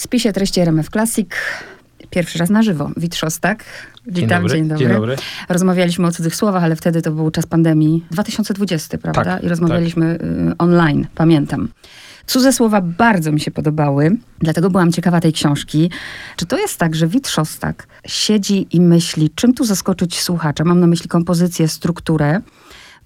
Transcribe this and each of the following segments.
W spisie treści RMF Classic pierwszy raz na żywo. Wit Szostak. Witam, dzień dobry. Dzień dobry. Rozmawialiśmy o cudzych słowach, ale wtedy to był czas pandemii 2020, prawda? Tak, I rozmawialiśmy tak. online, pamiętam. Cudze słowa bardzo mi się podobały, dlatego byłam ciekawa tej książki. Czy to jest tak, że Wit Szostak siedzi i myśli, czym tu zaskoczyć słuchacza? Mam na myśli kompozycję, strukturę.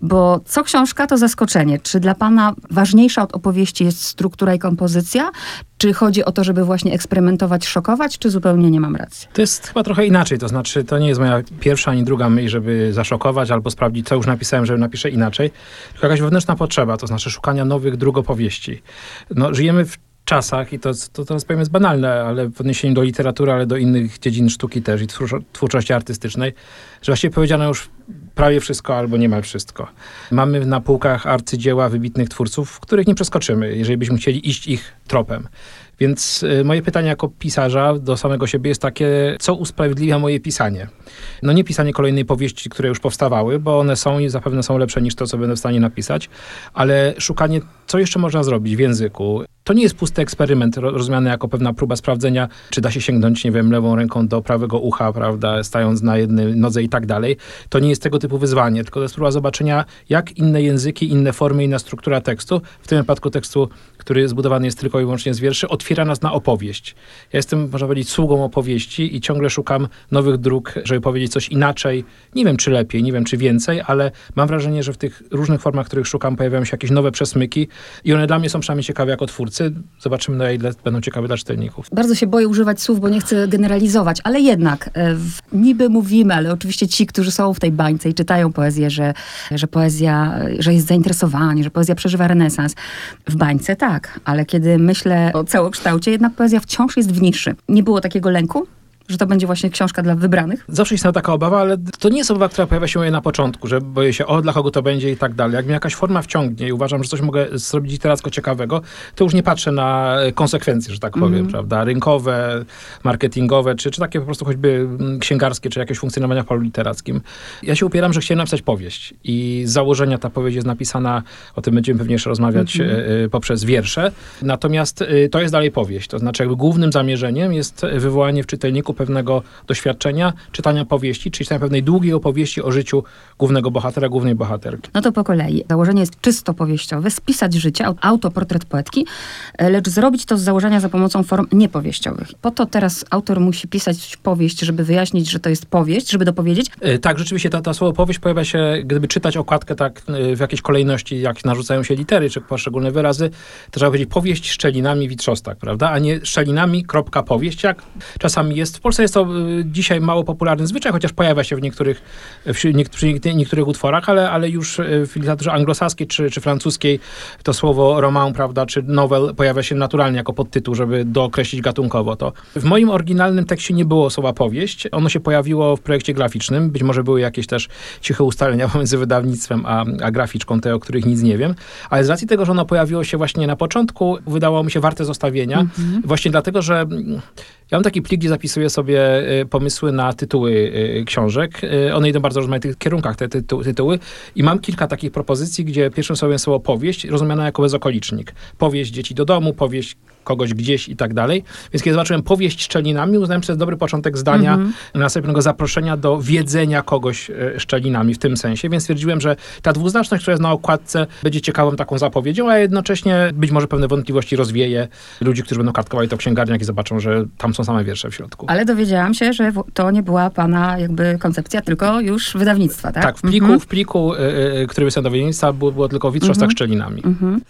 Bo co książka, to zaskoczenie. Czy dla pana ważniejsza od opowieści jest struktura i kompozycja? Czy chodzi o to, żeby właśnie eksperymentować, szokować, czy zupełnie nie mam racji? To jest chyba trochę inaczej. To znaczy, to nie jest moja pierwsza ani druga myśl, żeby zaszokować albo sprawdzić, co już napisałem, żeby napiszę inaczej. Tylko jakaś wewnętrzna potrzeba, to znaczy szukania nowych dróg opowieści. No, żyjemy w czasach, i to, to teraz powiem jest banalne, ale w odniesieniu do literatury, ale do innych dziedzin sztuki też i twórczości artystycznej, że właściwie powiedziano już prawie wszystko albo niemal wszystko. Mamy na półkach arcydzieła wybitnych twórców, których nie przeskoczymy, jeżeli byśmy chcieli iść ich tropem. Więc y, moje pytanie jako pisarza do samego siebie jest takie, co usprawiedliwia moje pisanie? No nie pisanie kolejnej powieści, które już powstawały, bo one są i zapewne są lepsze niż to, co będę w stanie napisać, ale szukanie, co jeszcze można zrobić w języku. To nie jest pusty eksperyment rozumiany jako pewna próba sprawdzenia, czy da się sięgnąć, nie wiem, lewą ręką do prawego ucha, prawda, stając na jednej nodze i tak dalej. To nie jest tego typu wyzwanie, tylko to jest próba zobaczenia, jak inne języki, inne formy, inna struktura tekstu, w tym wypadku tekstu, który zbudowany jest tylko i wyłącznie z wierszy, otwiera nas na opowieść. Ja jestem, można powiedzieć, sługą opowieści i ciągle szukam nowych dróg, żeby powiedzieć coś inaczej. Nie wiem, czy lepiej, nie wiem, czy więcej, ale mam wrażenie, że w tych różnych formach, których szukam, pojawiają się jakieś nowe przesmyki i one dla mnie są przynajmniej ciekawe jako twórcy. Zobaczymy, na ile będą ciekawe dla czytelników. Bardzo się boję używać słów, bo nie chcę generalizować, ale jednak e, niby mówimy, ale oczywiście ci, którzy są w tej bańce i czytają poezję, że, że poezja, że jest zainteresowanie, że poezja przeżywa renesans. W bańce tak, ale kiedy myślę o całokształcie, jednak poezja wciąż jest w niszy. Nie było takiego lęku? Że to będzie właśnie książka dla wybranych? Zawsze istniała taka obawa, ale to nie jest obawa, która pojawia się na początku, że boję się, o, dla kogo to będzie i tak dalej. Jak mnie jakaś forma wciągnie i uważam, że coś mogę zrobić literacko ciekawego, to już nie patrzę na konsekwencje, że tak powiem, mm. prawda, rynkowe, marketingowe, czy, czy takie po prostu choćby mm, księgarskie, czy jakieś funkcjonowania w polu literackim. Ja się upieram, że chciałem napisać powieść i z założenia ta powieść jest napisana, o tym będziemy pewnie jeszcze rozmawiać, mm -hmm. poprzez wiersze, natomiast y, to jest dalej powieść, to znaczy jakby głównym zamierzeniem jest wywołanie w czytelniku pewnego doświadczenia, czytania powieści, czyli czytania pewnej długiej opowieści o życiu głównego bohatera, głównej bohaterki. No to po kolei. Założenie jest czysto powieściowe, spisać życie, autoportret poetki, e, lecz zrobić to z założenia za pomocą form niepowieściowych. Po to teraz autor musi pisać powieść, żeby wyjaśnić, że to jest powieść, żeby dopowiedzieć? E, tak, rzeczywiście ta, ta słowo powieść pojawia się, gdyby czytać okładkę tak e, w jakiejś kolejności, jak narzucają się litery, czy poszczególne wyrazy, to trzeba powiedzieć powieść szczelinami Witrzostak, prawda? A nie szczelinami, kropka, powieść, jak czasami jest Polsce jest to y, dzisiaj mało popularny zwyczaj, chociaż pojawia się w niektórych, w przy niektórych utworach, ale, ale już y, w literaturze anglosaskiej czy, czy francuskiej to słowo roman, prawda, czy novel pojawia się naturalnie jako podtytuł, żeby dookreślić gatunkowo to. W moim oryginalnym tekście nie było słowa powieść. Ono się pojawiło w projekcie graficznym. Być może były jakieś też ciche ustalenia pomiędzy wydawnictwem a, a graficzką, te, o których nic nie wiem. Ale z racji tego, że ono pojawiło się właśnie na początku, wydało mi się warte zostawienia. Mm -hmm. Właśnie dlatego, że ja mam taki plik, gdzie zapisuję sobie y, pomysły na tytuły y, książek. Y, one idą bardzo w rozmaitych kierunkach, te tytuły. I mam kilka takich propozycji, gdzie pierwszym słowem słowo powieść, rozumiana jako bezokolicznik. Powieść dzieci do domu, powieść kogoś gdzieś i tak dalej. Więc kiedy zobaczyłem powieść szczelinami, uznałem, że to jest dobry początek zdania, mm -hmm. następnego zaproszenia do wiedzenia kogoś e, szczelinami w tym sensie. Więc stwierdziłem, że ta dwuznaczność, która jest na okładce, będzie ciekawą taką zapowiedzią, a jednocześnie być może pewne wątpliwości rozwieje ludzi, którzy będą kartkowali to księgarniach i zobaczą, że tam są same wiersze w środku. Ale dowiedziałam się, że to nie była pana jakby koncepcja, tylko już wydawnictwa, tak? Tak, w pliku, mm -hmm. w pliku y, który wysłał do wydawnictwa, było, było tylko Witrzostak mm -hmm. szczelinami. Mhm.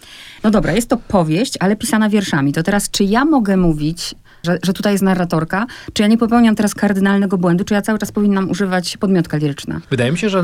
No dobra, jest to powieść, ale pisana wierszami. To teraz, czy ja mogę mówić, że, że tutaj jest narratorka, czy ja nie popełniam teraz kardynalnego błędu, czy ja cały czas powinnam używać podmiotka liryczna? Wydaje mi się, że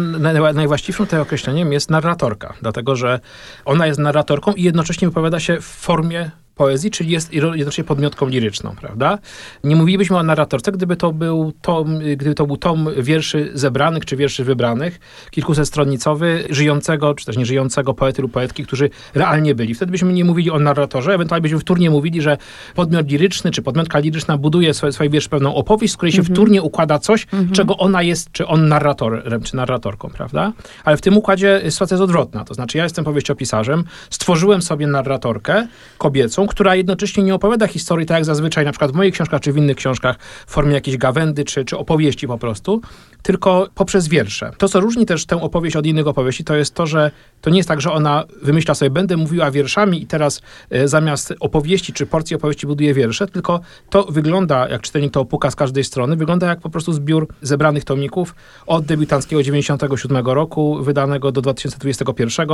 najwłaściwszym tutaj określeniem jest narratorka, dlatego że ona jest narratorką i jednocześnie wypowiada się w formie poezji, czyli jest jednocześnie podmiotką liryczną, prawda? Nie mówilibyśmy o narratorce, gdyby to był tom, gdyby to był tom wierszy zebranych, czy wierszy wybranych, kilkusetstronnicowy, żyjącego, czy też nieżyjącego poety lub poetki, którzy realnie byli. Wtedy byśmy nie mówili o narratorze, ewentualnie byśmy wtórnie mówili, że podmiot liryczny, czy podmiotka liryczna buduje swoje, swoje wiersz pewną opowieść, z której się mhm. wtórnie układa coś, mhm. czego ona jest, czy on narratorem, czy narratorką, prawda? Ale w tym układzie sytuacja jest odwrotna. To znaczy ja jestem powieściopisarzem, stworzyłem sobie narratorkę kobiecą, która jednocześnie nie opowiada historii tak jak zazwyczaj, na przykład w moich książkach, czy w innych książkach, w formie jakiejś gawędy, czy, czy opowieści po prostu, tylko poprzez wiersze. To, co różni też tę opowieść od innych opowieści, to jest to, że to nie jest tak, że ona wymyśla sobie, będę mówiła wierszami i teraz e, zamiast opowieści czy porcji opowieści buduje wiersze, tylko to wygląda, jak czytelnik to opuka z każdej strony, wygląda jak po prostu zbiór zebranych tomików od debiutanckiego 97 roku, wydanego do 2021.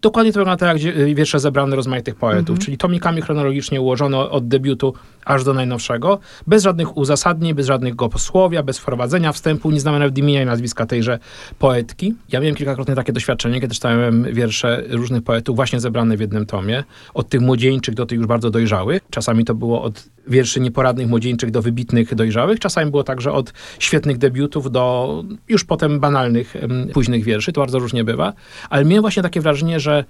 Dokładnie to wygląda tak, jak e, wiersze zebrane rozmaitych poetów, mhm. czyli tomikami chronologicznie ułożone od debiutu aż do najnowszego, bez żadnych uzasadnień, bez żadnego posłowia, bez wprowadzenia wstępu, nie znamy nawet imienia i nazwiska tejże poetki. Ja miałem kilkakrotnie takie doświadczenie, kiedy czytałem wiersze różnych poetów właśnie zebrane w jednym tomie, od tych młodzieńczych do tych już bardzo dojrzałych. Czasami to było od wierszy nieporadnych młodzieńczych do wybitnych dojrzałych, czasami było także od świetnych debiutów do już potem banalnych, późnych wierszy. To bardzo różnie bywa. Ale miałem właśnie takie wrażenie, że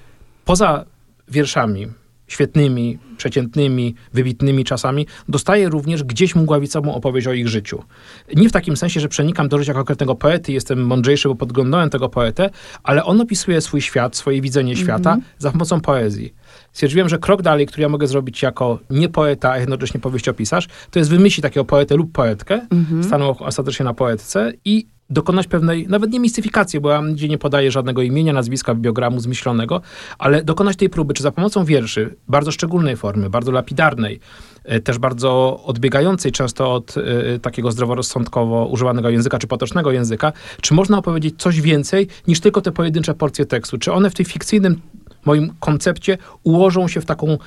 poza wierszami, świetnymi, przeciętnymi, wybitnymi czasami, dostaję również gdzieś mgławicową opowieść o ich życiu. Nie w takim sensie, że przenikam do życia konkretnego poety, jestem mądrzejszy, bo podglądałem tego poetę, ale on opisuje swój świat, swoje widzenie mm -hmm. świata za pomocą poezji. Stwierdziłem, że krok dalej, który ja mogę zrobić jako nie poeta, a jednocześnie powieściopisarz, to jest wymyślić takiego poetę lub poetkę, mm -hmm. stanął ostatecznie na poetce i dokonać pewnej, nawet nie mistyfikacji, bo ja nigdzie nie podaję żadnego imienia, nazwiska, biogramu zmyślonego, ale dokonać tej próby, czy za pomocą wierszy, bardzo szczególnej formy, bardzo lapidarnej, e, też bardzo odbiegającej często od y, takiego zdroworozsądkowo używanego języka, czy potocznego języka, czy można opowiedzieć coś więcej niż tylko te pojedyncze porcje tekstu? Czy one w tej fikcyjnym moim koncepcie ułożą się w taką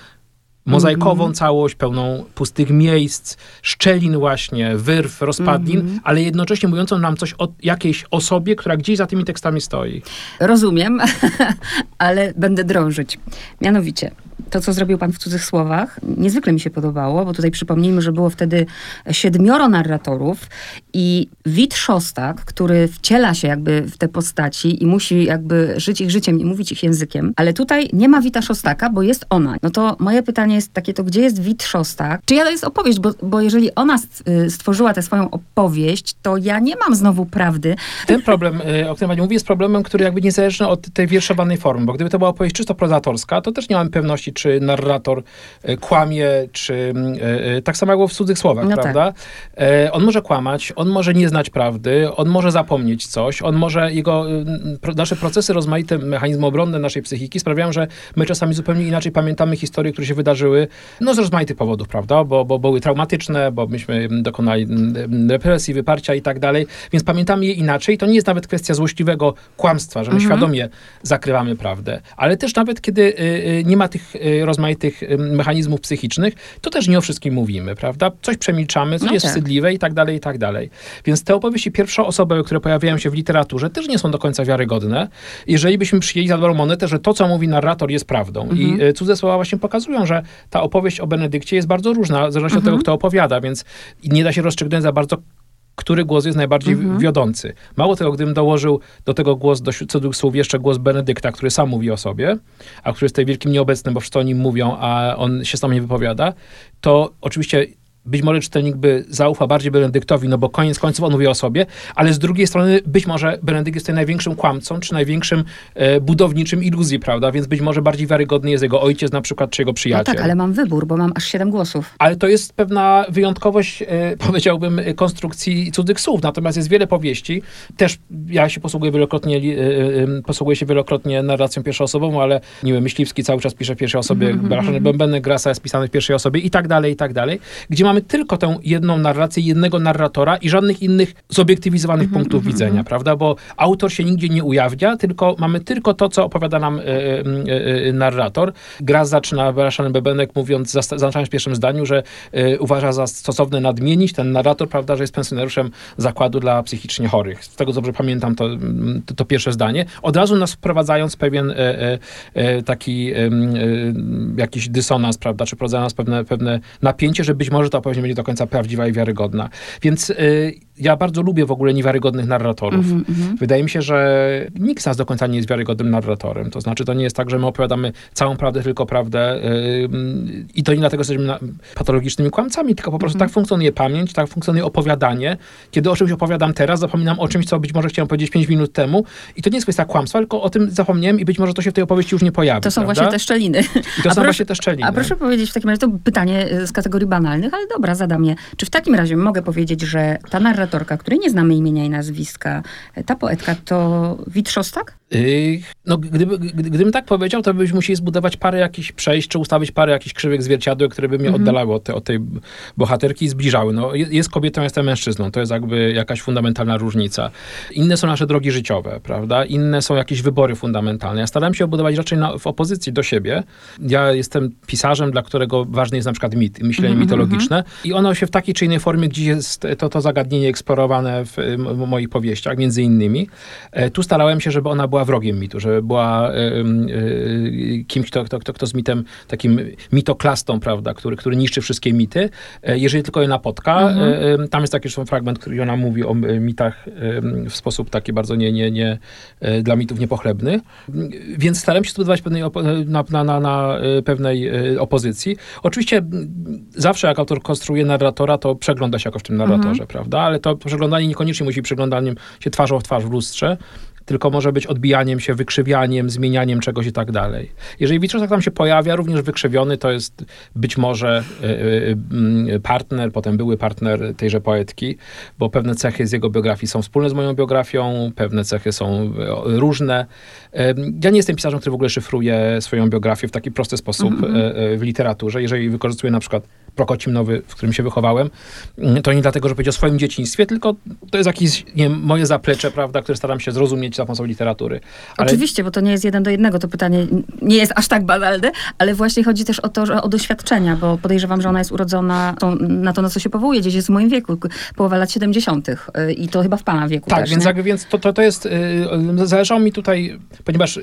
mozaikową mm -hmm. całość, pełną pustych miejsc, szczelin właśnie, wyrw, rozpadlin, mm -hmm. ale jednocześnie mówiącą nam coś o jakiejś osobie, która gdzieś za tymi tekstami stoi. Rozumiem, ale będę drążyć. Mianowicie, to, co zrobił pan w cudzych słowach, niezwykle mi się podobało, bo tutaj przypomnijmy, że było wtedy siedmioro narratorów i Wit Szostak, który wciela się jakby w te postaci i musi jakby żyć ich życiem i mówić ich językiem, ale tutaj nie ma Wita Szostaka, bo jest ona. No to moje pytanie jest takie, to gdzie jest Wit Szostak? Czyja to jest opowieść? Bo, bo jeżeli ona y, stworzyła tę swoją opowieść, to ja nie mam znowu prawdy. Ten problem, y, o którym pani mówi, jest problemem, który jakby niezależny od tej wierszowanej formy, bo gdyby to była opowieść czysto prozatorska, to też nie mamy pewności, czy narrator e, kłamie, czy mm, e, e, tak samo jak w cudzych słowach, no prawda? Tak. On może kłamać, on może nie znać prawdy, on może zapomnieć coś, on może, jego, nasze procesy rozmaite, mechanizmy obronne naszej psychiki sprawiają, że my czasami zupełnie inaczej pamiętamy historie, które się wydarzyły, no z rozmaitych powodów, prawda? Bo, bo były traumatyczne, bo myśmy dokonali represji, wyparcia i tak dalej, więc pamiętamy je inaczej. To nie jest nawet kwestia złośliwego kłamstwa, że my mhm. świadomie zakrywamy prawdę, ale też nawet kiedy nie ma tych rozmaitych y, mechanizmów psychicznych, to też nie o wszystkim mówimy, prawda? Coś przemilczamy, coś no jest tak. wstydliwe i tak dalej, i tak dalej. Więc te opowieści pierwszoosobowe, które pojawiają się w literaturze, też nie są do końca wiarygodne. Jeżeli byśmy przyjęli za dobrą monetę, że to, co mówi narrator, jest prawdą. Mhm. I y, cudze słowa właśnie pokazują, że ta opowieść o Benedykcie jest bardzo różna, w zależności mhm. od tego, kto opowiada, więc nie da się rozstrzygnąć za bardzo który głos jest najbardziej mhm. wiodący. Mało tego, gdybym dołożył do tego głos, do cudzych słów jeszcze głos Benedykta, który sam mówi o sobie, a który jest tutaj wielkim nieobecnym, bo wszyscy o nim mówią, a on się sam nie wypowiada, to oczywiście być może czytelnik by zaufał bardziej Benedyktowi, no bo koniec końców on mówi o sobie, ale z drugiej strony być może Benedykt jest tutaj największym kłamcą, czy największym e, budowniczym iluzji, prawda? Więc być może bardziej wiarygodny jest jego ojciec na przykład, czy jego przyjaciel. No tak, ale mam wybór, bo mam aż siedem głosów. Ale to jest pewna wyjątkowość, e, powiedziałbym, konstrukcji cudzych słów. Natomiast jest wiele powieści. Też ja się posługuję wielokrotnie, e, e, posługuję się wielokrotnie narracją pierwszoosobową, ale nie wiem, Myśliwski cały czas pisze w pierwszej osobie, mm -hmm. Grasa jest pisany w pierwszej osobie i tak dalej, i tak dalej. Gdzie mamy mamy tylko tę jedną narrację, jednego narratora i żadnych innych zobiektywizowanych mm -hmm, punktów mm -hmm. widzenia, prawda? Bo autor się nigdzie nie ujawnia, tylko mamy tylko to, co opowiada nam e, e, e, narrator. Gra zaczyna, Baraszany Bebenek mówiąc, zaznaczając w pierwszym zdaniu, że e, uważa za stosowne nadmienić ten narrator, prawda, że jest pensjonariuszem zakładu dla psychicznie chorych. Z tego dobrze pamiętam to, to, to pierwsze zdanie. Od razu nas wprowadzając pewien e, e, taki jakiś dysonans, prawda, czy wprowadzając pewne, pewne napięcie, że być może to opowieść nie będzie do końca prawdziwa i wiarygodna. Więc y, ja bardzo lubię w ogóle niewiarygodnych narratorów. Mm -hmm. Wydaje mi się, że nikt z nas do końca nie jest wiarygodnym narratorem. To znaczy, to nie jest tak, że my opowiadamy całą prawdę, tylko prawdę yy, i to nie dlatego jesteśmy patologicznymi kłamcami, tylko po prostu mm -hmm. tak funkcjonuje pamięć, tak funkcjonuje opowiadanie. Kiedy o czymś opowiadam teraz, zapominam o czymś, co być może chciałem powiedzieć 5 minut temu i to nie jest kwestia kłamstwa, tylko o tym zapomniałem i być może to się w tej opowieści już nie pojawi. To są prawda? właśnie te szczeliny. I to a są właśnie te szczeliny. A proszę powiedzieć w takim razie, to pytanie y, z kategorii banalnych, ale dobra, zadam je. Czy w takim razie mogę powiedzieć, że ta narratorka, której nie znamy imienia i nazwiska, ta poetka to Witrzostak? Yy, no, gdyby, gdybym tak powiedział, to byśmy musieli zbudować parę jakichś przejść, czy ustawić parę jakichś krzywych zwierciadeł, które by mnie -hmm. oddalały od, te, od, tej bohaterki i zbliżały. No, jest kobietą, jestem mężczyzną. To jest jakby jakaś fundamentalna różnica. Inne są nasze drogi życiowe, prawda? Inne są jakieś wybory fundamentalne. Ja starałem się obudować raczej na, w opozycji do siebie. Ja jestem pisarzem, dla którego ważny jest na przykład mit, myślenie -hmm. mitologiczne i ono się w takiej czy innej formie gdzieś jest to, to zagadnienie eksplorowane w, w moich powieściach, między innymi. E, tu starałem się, żeby ona była wrogiem mitu, żeby była kimś, kto, kto, kto, kto z mitem, takim mitoklastą, prawda, który, który niszczy wszystkie mity. E, jeżeli tylko je napotka, mhm. tam jest taki fragment, który ona mówi o mitach w sposób taki bardzo nie, nie, nie e, dla mitów niepochlebny. Więc starałem się zbudować pewnej na, na, na, na pewnej opozycji. Oczywiście zawsze jak autor konstruuje narratora, to przegląda się jakoś w tym narratorze, mhm. prawda? Ale to przeglądanie niekoniecznie musi przeglądaniem się twarzą w twarz w lustrze, tylko może być odbijaniem się, wykrzywianiem, zmienianiem czegoś i tak dalej. Jeżeli Witrzosek tam się pojawia, również wykrzywiony, to jest być może y, y, y, partner, potem były partner tejże poetki, bo pewne cechy z jego biografii są wspólne z moją biografią, pewne cechy są różne. Ja nie jestem pisarzem, który w ogóle szyfruje swoją biografię w taki prosty sposób -hmm. w literaturze. Jeżeli wykorzystuję na przykład Prokocim Nowy, w którym się wychowałem, mm, to nie dlatego, że powiedział o swoim dzieciństwie, tylko to jest jakieś nie moje zaplecze, prawda, które staram się zrozumieć za pomocą literatury. Ale... Oczywiście, bo to nie jest jeden do jednego, to pytanie nie jest aż tak banalne, ale właśnie chodzi też o to, że o doświadczenia, bo podejrzewam, że ona jest urodzona to, na to, na co się powołuje, gdzieś jest w moim wieku, połowa lat 70. Y, i to chyba w pana wieku Tak, też, więc, jak, więc to, to, to jest, yy, zależało mi tutaj, ponieważ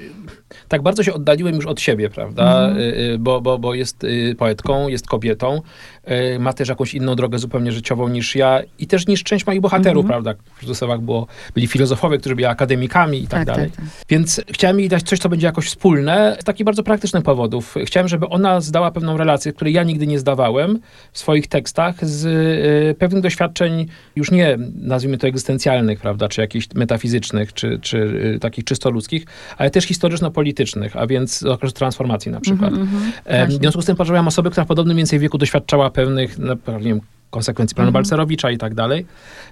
tak bardzo się oddaliłem już od siebie, prawda, mm. yy, bo, bo, bo jest yy, poetką, jest kobietą, ma też jakąś inną drogę zupełnie życiową niż ja i też niż część moich bohaterów, mm. prawda, w Chrystusowach było, byli filozofowie, którzy byli akademikami i tak, tak dalej. Tak, tak. Więc chciałem jej dać coś, co będzie jakoś wspólne, z takich bardzo praktycznych powodów. Chciałem, żeby ona zdała pewną relację, której ja nigdy nie zdawałem w swoich tekstach z y, pewnych doświadczeń już nie, nazwijmy to egzystencjalnych, prawda, czy jakichś metafizycznych, czy, czy y, takich czysto ludzkich, ale też historyczno-politycznych, a więc z okresu transformacji na przykład. Mm -hmm, w związku z tym potrzebowałem osoby, która w podobnym więcej wieku doświadczała pewnych, no, nie wiem, konsekwencji planu mm. Balcerowicza i tak dalej.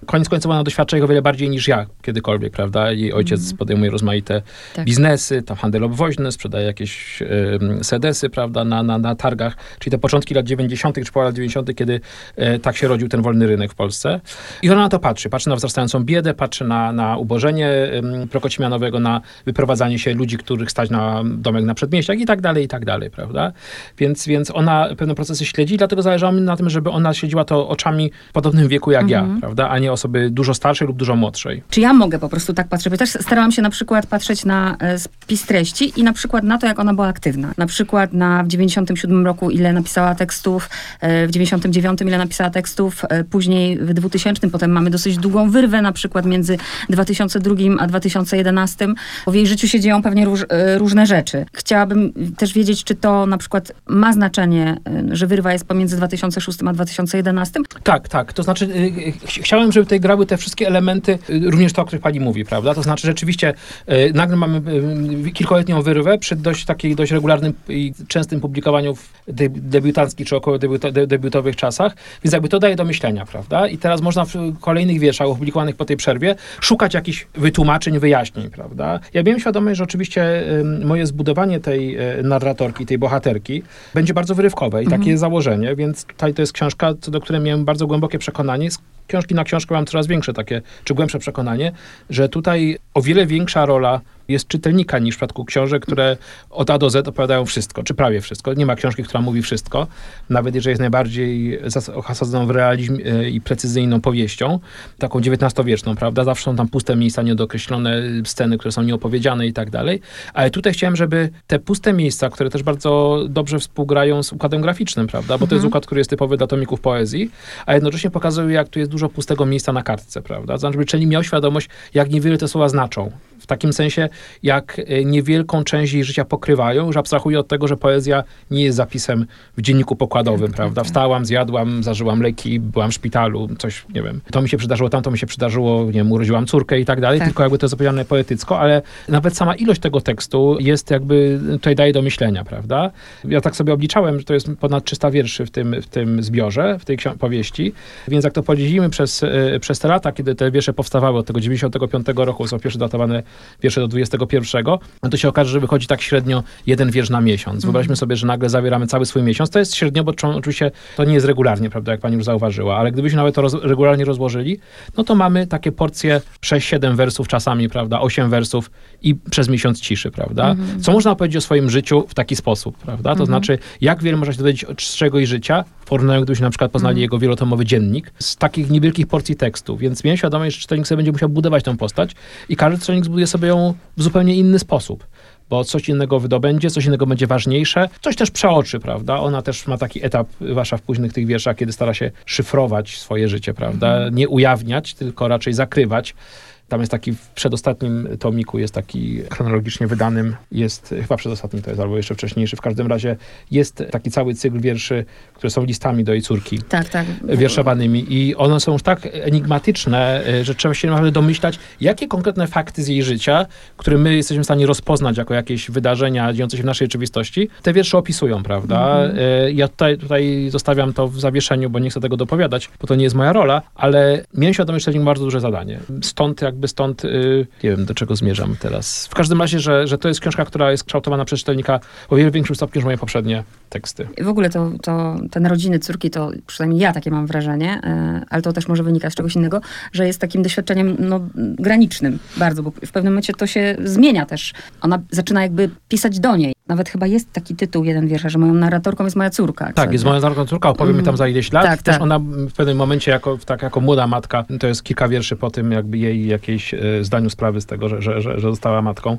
Koniec końców ona doświadcza ich o wiele bardziej niż ja kiedykolwiek, prawda? I ojciec mm. podejmuje rozmaite tak. biznesy, tam handel obwoźny, sprzedaje jakieś y, sedesy, prawda, na, na, na targach, czyli te początki lat 90. czy połowa lat 90., kiedy y, tak się rodził ten wolny rynek w Polsce. I ona na to patrzy. Patrzy na wzrastającą biedę, patrzy na, na ubożenie y, Prokocimianowego, na wyprowadzanie się ludzi, których stać na domek na przedmieściach i tak dalej, i tak dalej, prawda? Więc, więc ona pewne procesy śledzi, dlatego zależało mi na tym, żeby ona śledziła to oczami w podobnym wieku jak mhm. ja, prawda? A nie osoby dużo starszej lub dużo młodszej. Czy ja mogę po prostu tak patrzeć? Bo też starałam się na przykład patrzeć na e, spis treści i na przykład na to, jak ona była aktywna. Na przykład na w 97 roku, ile napisała tekstów, e, w 99 ile napisała tekstów, e, później w 2000, potem mamy dosyć długą wyrwę, na przykład między 2002 a 2011, bo w jej życiu się dzieją pewnie róż, różne rzeczy. Chciałabym też wiedzieć, czy to na przykład ma znaczenie, że wyrwa jest pomiędzy 2006 a 2011, tak, tak. To znaczy, y, ch chciałem, żeby tutaj grały te wszystkie elementy, y, również to, o których pani mówi, prawda? To znaczy, rzeczywiście y, nagle mamy kilkoletnią wyrwę przy dość takiej, dość regularnym i częstym publikowaniu w debiutanckich czy około debiuto debiutowych czasach, więc jakby to daje do myślenia, prawda? I teraz można w kolejnych wierszach opublikowanych po tej przerwie szukać jakichś wytłumaczeń, wyjaśnień, prawda? Ja miałem świadomość, że oczywiście moje zbudowanie tej narratorki, tej bohaterki będzie bardzo wyrywkowe i mhm. takie założenie, więc tutaj to jest książka, co do której miałem bardzo głębokie przekonanie, książki na książkę mam coraz większe takie, czy głębsze przekonanie, że tutaj o wiele większa rola jest czytelnika niż w przypadku książek, które od A do Z opowiadają wszystko, czy prawie wszystko. Nie ma książki, która mówi wszystko, nawet jeżeli jest najbardziej osadzoną w realizm e, i precyzyjną powieścią, taką XIX-wieczną, prawda? Zawsze są tam puste miejsca, niedookreślone sceny, które są nieopowiedziane i tak dalej. Ale tutaj chciałem, żeby te puste miejsca, które też bardzo dobrze współgrają z układem graficznym, prawda? Bo to jest mhm. układ, który jest typowy dla tomików poezji, a jednocześnie pokazuje, jak tu jest dużo pustego miejsca na kartce, prawda? Znaczy, czytelnik miał świadomość, jak niewiele te słowa znaczą. W takim sensie, jak e, niewielką część jej życia pokrywają, już abstrahuję od tego, że poezja nie jest zapisem w dzienniku pokładowym, tak, prawda? Wstałam, zjadłam, zażyłam leki, byłam w szpitalu, coś, nie wiem, to mi się przydarzyło, tamto mi się przydarzyło, nie wiem, urodziłam córkę i tak dalej, tak. tylko jakby to jest opowiedziane poetycko, ale nawet sama ilość tego tekstu jest jakby, tutaj daje do myślenia, prawda? Ja tak sobie obliczałem, że to jest ponad 300 wierszy w tym, w tym zbiorze, w tej powieści, więc jak to podzielimy przez, e, przez te lata, kiedy te wiersze powstawały od tego 95 roku, są pierwsze datowane wiersze do 21, no to się okaże, że wychodzi tak średnio jeden wiersz na miesiąc. Wyobraźmy mhm. sobie, że nagle zawieramy cały swój miesiąc. To jest średnio, bo oczywiście to nie jest regularnie, prawda, jak pani już zauważyła, ale gdybyśmy nawet to roz, regularnie rozłożyli, no to mamy takie porcje 6-7 wersów czasami, prawda, 8 wersów i przez miesiąc ciszy, prawda. Mhm. Co można powiedzieć o swoim życiu w taki sposób, prawda? To mhm. znaczy, jak wiele można się dowiedzieć od czczego życia, w porównaniu, gdybyśmy na przykład poznali jego wielotomowy dziennik, z takich niewielkich porcji tekstu. Więc miałem świadomość, że czytelnik sobie będzie musiał budować tę postać i każdy czytelnik zbuduje sobie ją w zupełnie inny sposób bo coś innego wydobędzie, coś innego będzie ważniejsze, coś też przeoczy, prawda? Ona też ma taki etap, wasza w późnych tych wierszach, kiedy stara się szyfrować swoje życie, prawda? Mhm. Nie ujawniać, tylko raczej zakrywać. Tam jest taki, w przedostatnim tomiku jest taki chronologicznie wydanym, jest, chyba przedostatni to jest, albo jeszcze wcześniejszy, w każdym razie jest taki cały cykl wierszy, które są listami do jej córki. Tak, tak. Wierszowanymi i one są już tak enigmatyczne, e, że trzeba się naprawdę domyślać, jakie konkretne fakty z jej życia, które my jesteśmy w stanie rozpoznać jako jakieś wydarzenia dziejące się w naszej rzeczywistości, te wiersze opisują, prawda? Mhm. E, ja tutaj, tutaj zostawiam to w zawieszeniu, bo nie chcę tego dopowiadać, bo to nie jest moja rola, ale miałem świadomość, że to bardzo duże zadanie. Stąd jakby jakby stąd, y, nie wiem do czego zmierzam teraz. W każdym razie, że, że to jest książka, która jest kształtowana przez czytelnika o wiele większym stopniu niż moje poprzednie teksty. W ogóle to, to te narodziny córki, to przynajmniej ja takie mam wrażenie, y, ale to też może wynika z czegoś innego, że jest takim doświadczeniem no, granicznym bardzo, bo w pewnym momencie to się zmienia też. Ona zaczyna jakby pisać do niej. Nawet chyba jest taki tytuł, jeden wiersza, że moją narratorką jest moja córka. Tak, jest moja narratorką córka, opowie mi tam za ileś lat. Tak, Też tak. ona w pewnym momencie, jako, tak, jako młoda matka, to jest kilka wierszy po tym, jakby jej jakieś e, zdaniu sprawy z tego, że, że, że, że została matką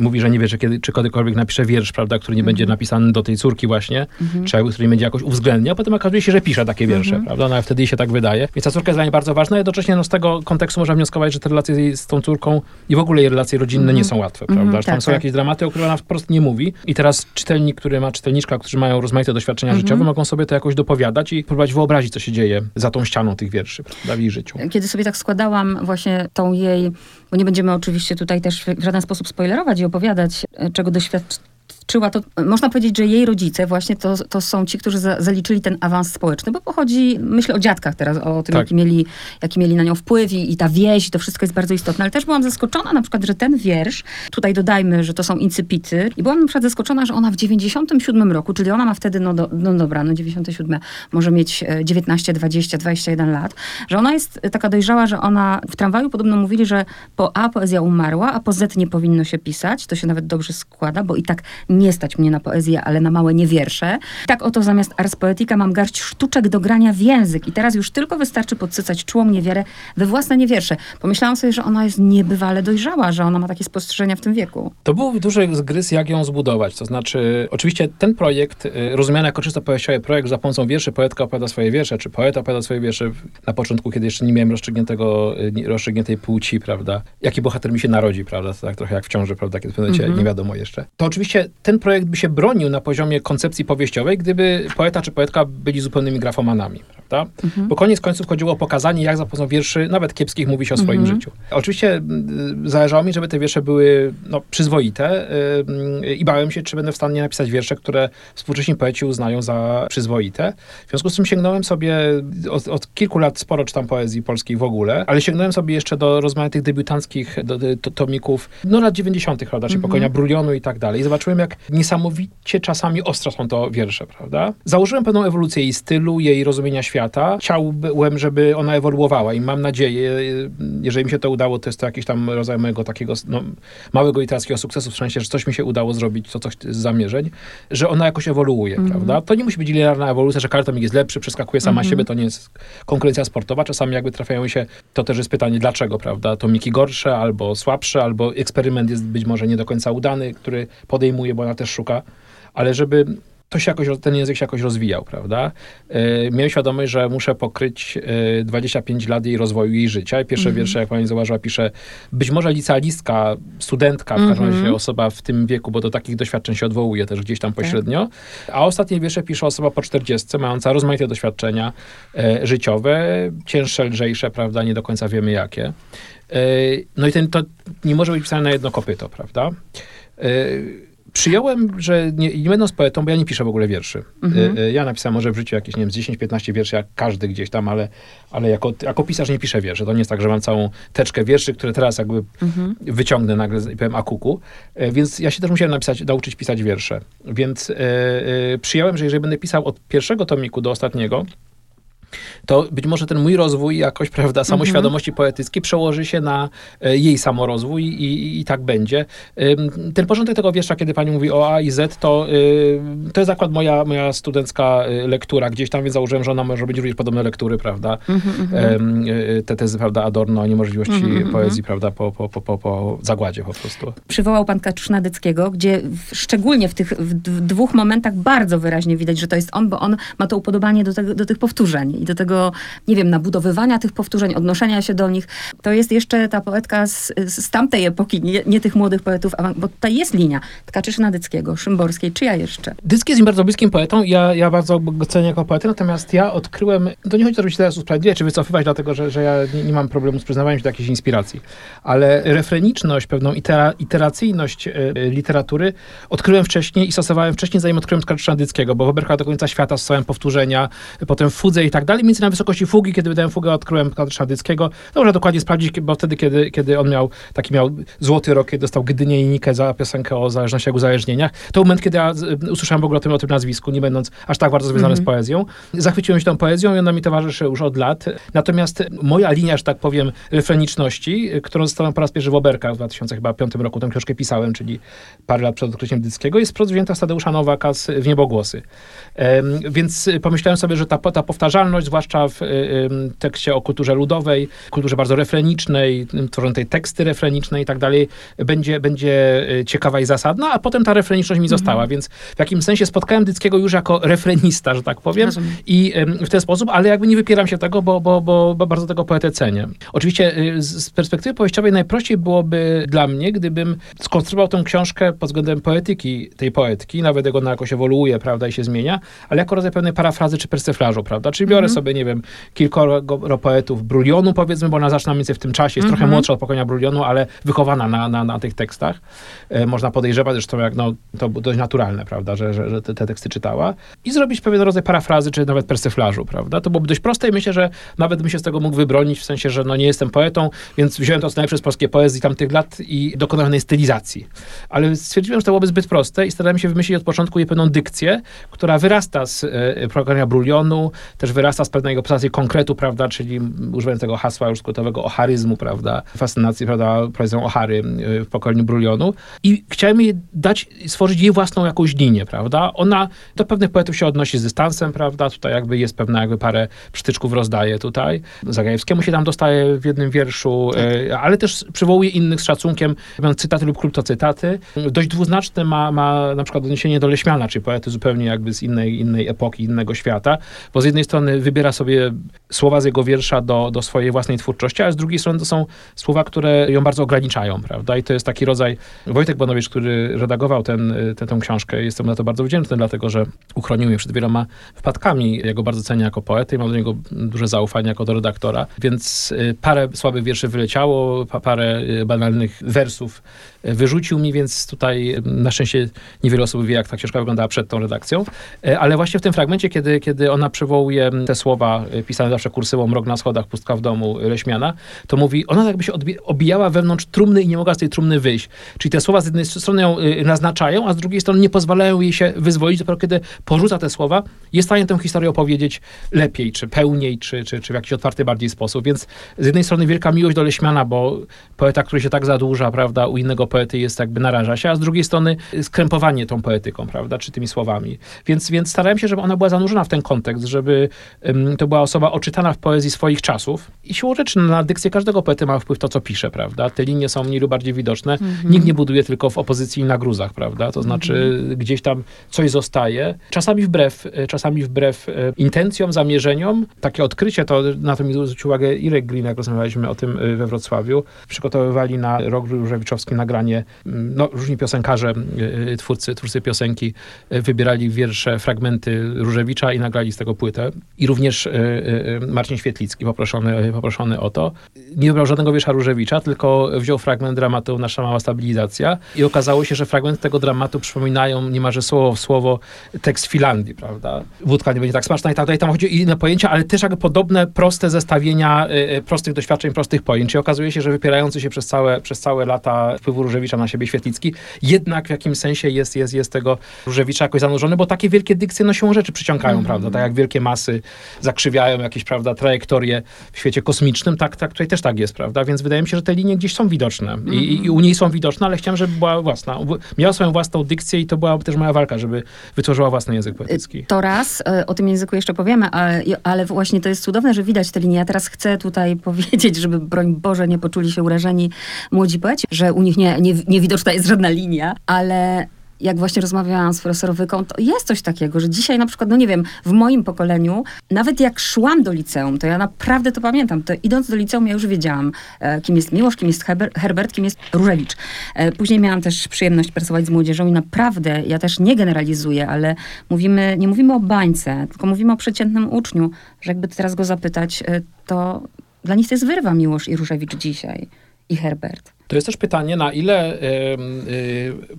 mówi, że nie wie, czy, kiedy, czy kiedykolwiek napisze wiersz, prawda, który nie będzie mhm. napisany do tej córki właśnie, mhm. czy który nie będzie jakoś uwzględniał, a potem okazuje się, że pisze takie wiersze, mhm. prawda, no a wtedy jej się tak wydaje. Więc ta córka jest dla niej bardzo ważna, jednocześnie no, z tego kontekstu można wnioskować, że te relacje z tą córką i w ogóle jej relacje rodzinne nie są łatwe, prawda, że tam tak, są tak. jakieś dramaty, o których ona po prostu nie mówi i teraz czytelnik, który ma czytelniczka, którzy mają rozmaite doświadczenia życiowe, mogą sobie to jakoś dopowiadać i próbować wyobrazić, co się dzieje za tą ścianą tych wierszy, prawda, w jej życiu. Kiedy sobie tak składałam właśnie tą jej bo nie będziemy oczywiście tutaj też w żaden sposób spoilerować i opowiadać, e, czego doświadczyła doświadczyła, to można powiedzieć, że jej rodzice właśnie to, to są ci, którzy za, zaliczyli ten awans społeczny, bo pochodzi, myślę o dziadkach teraz, o tym, tak. jaki, mieli, jaki mieli na nią wpływ i, i ta wieś, to wszystko jest bardzo istotne, ale też byłam zaskoczona na przykład, że ten wiersz, tutaj dodajmy, że to są incypity i byłam na przykład zaskoczona, że ona w 97 roku, czyli ona ma wtedy, no, do, no dobra, no 97, może mieć 19, 20, 21 lat, że ona jest taka dojrzała, że ona w tramwaju podobno mówili, że po A poezja umarła, a po Z nie powinno się pisać, to się nawet dobrze składa, bo i tak nie stać mnie na poezję, ale na małe niewiersze. Tak oto zamiast Ars Poetica mam garść sztuczek do grania w język i teraz już tylko wystarczy podsycać czułą niewierę we własne niewiersze. Pomyślałam sobie, że ona jest niebywale dojrzała, że ona ma takie spostrzeżenia w tym wieku. To był duży zgryz, jak ją zbudować. To znaczy, oczywiście ten projekt, y, rozumiany jako czysto poesiowy projekt, za pomocą wierszy poetka opowiada swoje wiersze, czy poeta opowiada swoje wiersze na początku, kiedy jeszcze nie miałem rozstrzygniętego, y, rozstrzygniętej płci, prawda? Jaki bohater mi się narodzi, prawda? To tak trochę jak w ciąży, prawda? Kiedy w pewnym mm -hmm. nie wiadomo jeszcze. To oczywiście ten projekt by się bronił na poziomie koncepcji powieściowej, gdyby poeta czy poetka byli zupełnymi grafomanami, prawda? Mhm. Bo koniec końców chodziło o pokazanie, jak za pomocą wierszy, nawet kiepskich, mówi się o swoim mhm. życiu. Oczywiście y, zależało mi, żeby te wiersze były no, przyzwoite yy, i bałem się, czy będę w stanie napisać wiersze, które współcześni poeci uznają za przyzwoite. W związku z tym sięgnąłem sobie, od, od kilku lat sporo czytam poezji polskiej w ogóle, ale sięgnąłem sobie jeszcze do rozmaitych debiutanckich do, do, do tomików, no lat 90., prawda, czy mhm. pokolenia Brulionu i tak dalej. I zobaczyłem, jak Niesamowicie czasami ostre są to wiersze, prawda? Założyłem pewną ewolucję jej stylu, jej rozumienia świata. Chciałbym, żeby ona ewoluowała i mam nadzieję, jeżeli mi się to udało, to jest to jakiś tam rodzaj mojego takiego no, małego literackiego sukcesu, w sensie, że coś mi się udało zrobić, to coś z zamierzeń, że ona jakoś ewoluuje, mm -hmm. prawda? To nie musi być linearna ewolucja, że kartomik jest lepszy, przeskakuje sama mm -hmm. siebie, to nie jest konkurencja sportowa. Czasami jakby trafiają się, to też jest pytanie, dlaczego, prawda? To miki gorsze, albo słabsze, albo eksperyment jest być może nie do końca udany, który podejmuje, bo ona też szuka, ale żeby to się jakoś, ten język się jakoś rozwijał, prawda? Yy, miałem świadomość, że muszę pokryć yy, 25 lat jej rozwoju, jej życia. I pierwsze mm -hmm. wiersze, jak pani zauważyła, pisze być może licealistka, studentka, w każdym razie mm -hmm. osoba w tym wieku, bo do takich doświadczeń się odwołuje też gdzieś tam tak. pośrednio. A ostatnie wiersze pisze osoba po 40, mająca rozmaite doświadczenia yy, życiowe, cięższe, lżejsze, prawda? Nie do końca wiemy jakie. No i ten, to nie może być pisane na jedno kopyto, prawda? Przyjąłem, że nie, nie będąc poetą, bo ja nie piszę w ogóle wierszy. Mhm. Ja napisałem może w życiu jakieś, nie wiem, 10-15 wierszy, jak każdy gdzieś tam, ale, ale jako, jako pisarz nie piszę wierszy. To nie jest tak, że mam całą teczkę wierszy, które teraz jakby mhm. wyciągnę nagle i powiem akuku. Więc ja się też musiałem napisać, nauczyć pisać wiersze. Więc e, e, przyjąłem, że jeżeli będę pisał od pierwszego tomiku do ostatniego, to być może ten mój rozwój jakoś, prawda, samoświadomości mhm. poetyckiej przełoży się na e, jej samorozwój i, i, i, tak będzie. Ten porządek tego wiersza, kiedy pani mówi o A i Z, to, to jest akurat moja, moja studencka e, lektura gdzieś tam, więc założyłem, że ona może być również podobne lektury, prawda. Mhm, mhm. E, te tezy, prawda, Adorno o niemożliwości poezji, prawda, po, po, po, po, po zagładzie po prostu. Przywołał pan Kaczusza Dyckiego, gdzie szczególnie w tych w dwóch momentach bardzo wyraźnie widać, że to jest on, bo on ma to upodobanie do, do tych powtórzeń i do tego, nie wiem, nabudowywania tych powtórzeń, odnoszenia się do nich. To jest jeszcze ta poetka z, z tamtej epoki, nie, nie, tych młodych poetów, bo tutaj jest linia Tkachyszyna Dyckiego, Szymborskiej, czy ja jeszcze? Dycki jest mi bardzo bliskim poetą, ja, ja bardzo go cenię jako poetę, natomiast ja odkryłem, to nie chodzi o to, żeby się teraz usprawiedliwiać, czy wycofywać, dlatego, że, że ja nie, nie mam problemu z przyznawaniem się do jakiejś inspiracji, ale refreniczność, pewną itera, iteracyjność y, literatury odkryłem wcześniej i stosowałem wcześniej, zanim odkryłem Tkachyszyna Dyckiego, bo w Oberkach do końca świata stosowałem powtórzenia, potem Fudze i tak dalej, między na wysokości fugi, kiedy wydałem fugę, odkryłem Katarzyna Dyckiego. To można dokładnie sprawdzić, bo wtedy, kiedy, kiedy on miał taki miał złoty rok, kiedy dostał Gdynię i Nikę za piosenkę o zależności, jak uzależnieniach. To moment, kiedy ja usłyszałem w ogóle o tym, o tym nazwisku, nie będąc aż tak bardzo związany mm -hmm. z mhm. poezją. Zachwyciłem się tą poezją i ona mi towarzyszy już od lat. Natomiast moja linia, że tak powiem, refreniczności, którą zostałem po raz pierwszy w Oberkach w 2005 roku, tę książkę pisałem, czyli parę lat przed odkryciem Dyckiego, jest wzięta z Tadeusza Nowaka z W Niebogłosy. Um, więc pomyślałem sobie, że ta, ta powtarzalność, zwłaszcza w y, tekście o kulturze ludowej, kulturze bardzo refrenicznej, tworzącej teksty refreniczne i tak dalej, będzie, będzie y, ciekawa i zasadna, a potem ta refreniczność mi mhm. została, więc w jakimś sensie spotkałem Dyckiego już jako refrenista, że tak powiem, Rozumiem. i w ten sposób, ale jakby nie wypieram się tego, bo, bo, bo, bo bardzo tego poetę cenię. Oczywiście y, z perspektywy powieściowej najprościej byłoby dla mnie, gdybym skonstruował tę książkę pod względem poetyki tej poetki, nawet jak ona jakoś ewoluuje, prawda, i się zmienia, ale jako rodzaj pewnej parafrazy czy perseflażu, prawda, czyli biorę -hmm. sobie, nie wiem, kilkoro poetów Brulionu, powiedzmy, bo ona zaczyna mniej więcej w tym czasie, jest trochę mhm. młodsza od pokolenia Brulionu, ale wychowana na, na, na tych tekstach. E, można podejrzewać, zresztą jak no, to dość naturalne, prawda, że, że, że te, te, teksty czytała. I zrobić pewien rodzaj parafrazy, czy nawet persyflażu, prawda. To byłoby dość proste i myślę, że nawet bym się z tego mógł wybronić, w sensie, że no nie jestem poetą, więc wziąłem to co najlepsze z polskiej poezji tamtych lat i dokonałem stylizacji. Ale stwierdziłem, że to byłoby zbyt proste i starałem się wymyślić od początku jej pewną dykcję, która wyrasta z e, programu Brulionu, też wyrasta z pewnej obsesji konkretu, prawda, czyli używając tego hasła już skrótowego ocharyzmu, prawda, fascynacji, prawda, poezją Ochary y, w pokoleniu Brulionu i chciałem jej dać, stworzyć jej własną jakąś linię, prawda. Ona do pewnych poetów się odnosi z dystansem, prawda, tutaj jakby jest pewna jakby parę przytyczków rozdaje tutaj. Zagajewskiemu się tam dostaje w jednym wierszu, tak. ale też przywołuje innych z szacunkiem, cytaty lub kryptocytaty. Dość dwuznaczne ma, ma na przykład odniesienie do Leśmiana, czyli poety zupełnie jakby z innej, innej epoki, innego świata, bo z jednej strony wybiera sobie słowa z jego wiersza do, do swojej własnej twórczości, a z drugiej strony to są słowa, które ją bardzo ograniczają, prawda? I to jest taki rodzaj... Wojtek Bonowicz, który redagował ten, tę, tę książkę, jestem na to bardzo wdzięczny, dlatego że uchronił mnie przed wieloma wpadkami. Ja go bardzo cenię jako poetę i mam do niego duże zaufanie jako do redaktora, więc y, parę słabych wierszy wyleciało, parę y, banalnych wersów wyrzucił mi, więc tutaj na szczęście niewiele osób wie, jak ta książka wyglądała przed tą redakcją. Ale właśnie w tym fragmencie, kiedy, kiedy ona przywołuje te słowa y, pisane zawsze kursywą, mrok na schodach, pustka w domu Leśmiana, to mówi, ona jakby się obijała wewnątrz trumny i nie mogła z tej trumny wyjść. Czyli te słowa z jednej strony ją y, naznaczają, a z drugiej strony nie pozwalają jej się wyzwolić, dopiero kiedy porzuca te słowa, jest w stanie tę historię opowiedzieć lepiej, czy pełniej, czy, czy, czy w jakiś otwarty bardziej sposób. Więc z jednej strony wielka miłość do Leśmiana, bo poeta, który się tak zadłuża, prawda, u innego poety jest jakby naraża się, a z drugiej strony skrępowanie tą poetyką, prawda, czy tymi słowami. Więc, więc starałem się, żeby ona była zanurzona w ten kontekst, żeby um, to była osoba oczytana w poezji swoich czasów i siłą rzeczy na dykcję każdego poety ma wpływ to, co pisze, prawda. Te linie są mniej lub bardziej widoczne. Mhm. Nikt nie buduje tylko w opozycji na gruzach, prawda, to znaczy mhm. gdzieś tam coś zostaje, czasami wbrew, czasami wbrew e, intencjom, zamierzeniom. Takie odkrycie, to na to mi zwrócił uwagę Irek Green, jak rozmawialiśmy o tym e, we Wrocławiu. Przygotowywali na rok różewiczowski nagranie, no różni piosenkarze, e, twórcy, twórcy piosenki wybierali wiersze, fragmenty Różewicza i nagrali z tego płytę. I również Marcin Świetlicki poproszony, poproszony o to. Nie wybrał żadnego wiersza Różewicza, tylko wziął fragment dramatu Nasza mała stabilizacja i okazało się, że fragmenty tego dramatu przypominają niemalże słowo w słowo tekst Filandii, prawda? Wódka nie będzie tak smaczna i tak dalej. Tam chodzi o inne pojęcia, ale też jakby podobne, proste zestawienia y, prostych doświadczeń, prostych pojęć. I okazuje się, że wypierający się przez całe, przez całe lata wpływu Różewicza na siebie Świetlicki, jednak w jakimś sensie jest, jest, jest tego Różewicza jakoś zanurzony, bo takie wielkie dykcje no siłą rzeczy przyciągają, mm -hmm. prawda? Tak jak wielkie masy zakrzywiają jakieś, prawda, trajektorie w świecie kosmicznym, tak, tak tutaj też tak jest, prawda? Więc wydaje mi się, że te linie gdzieś są widoczne. Mm -hmm. I, I, u niej są widoczne, ale chciałem, żeby była własna. Miała swoją własną dykcję i to była też moja walka, żeby wytworzyła własny język poetycki. To raz, e, o tym języku jeszcze powiemy, ale, ale właśnie to jest cudowne, że widać te linie. Ja teraz chcę tutaj powiedzieć, żeby broń Boże nie poczuli się urażeni młodzi poeci, że u nich nie, nie, niewidoczna jest żadna linia, ale jak właśnie rozmawiałam z profesorem Wyką, to jest coś takiego, że dzisiaj na przykład, no nie wiem, w moim pokoleniu, nawet jak szłam do liceum, to ja naprawdę to pamiętam, to idąc do liceum ja już wiedziałam, e, kim jest Miłosz, kim jest Herbert, kim jest Różewicz. E, później miałam też przyjemność pracować z młodzieżą i naprawdę, ja też nie generalizuję, ale mówimy, nie mówimy o bańce, tylko mówimy o przeciętnym uczniu, że jakby teraz go zapytać, e, to dla nich to jest wyrwa Miłosz i Różewicz dzisiaj i Herbert. To jest też pytanie, na ile y,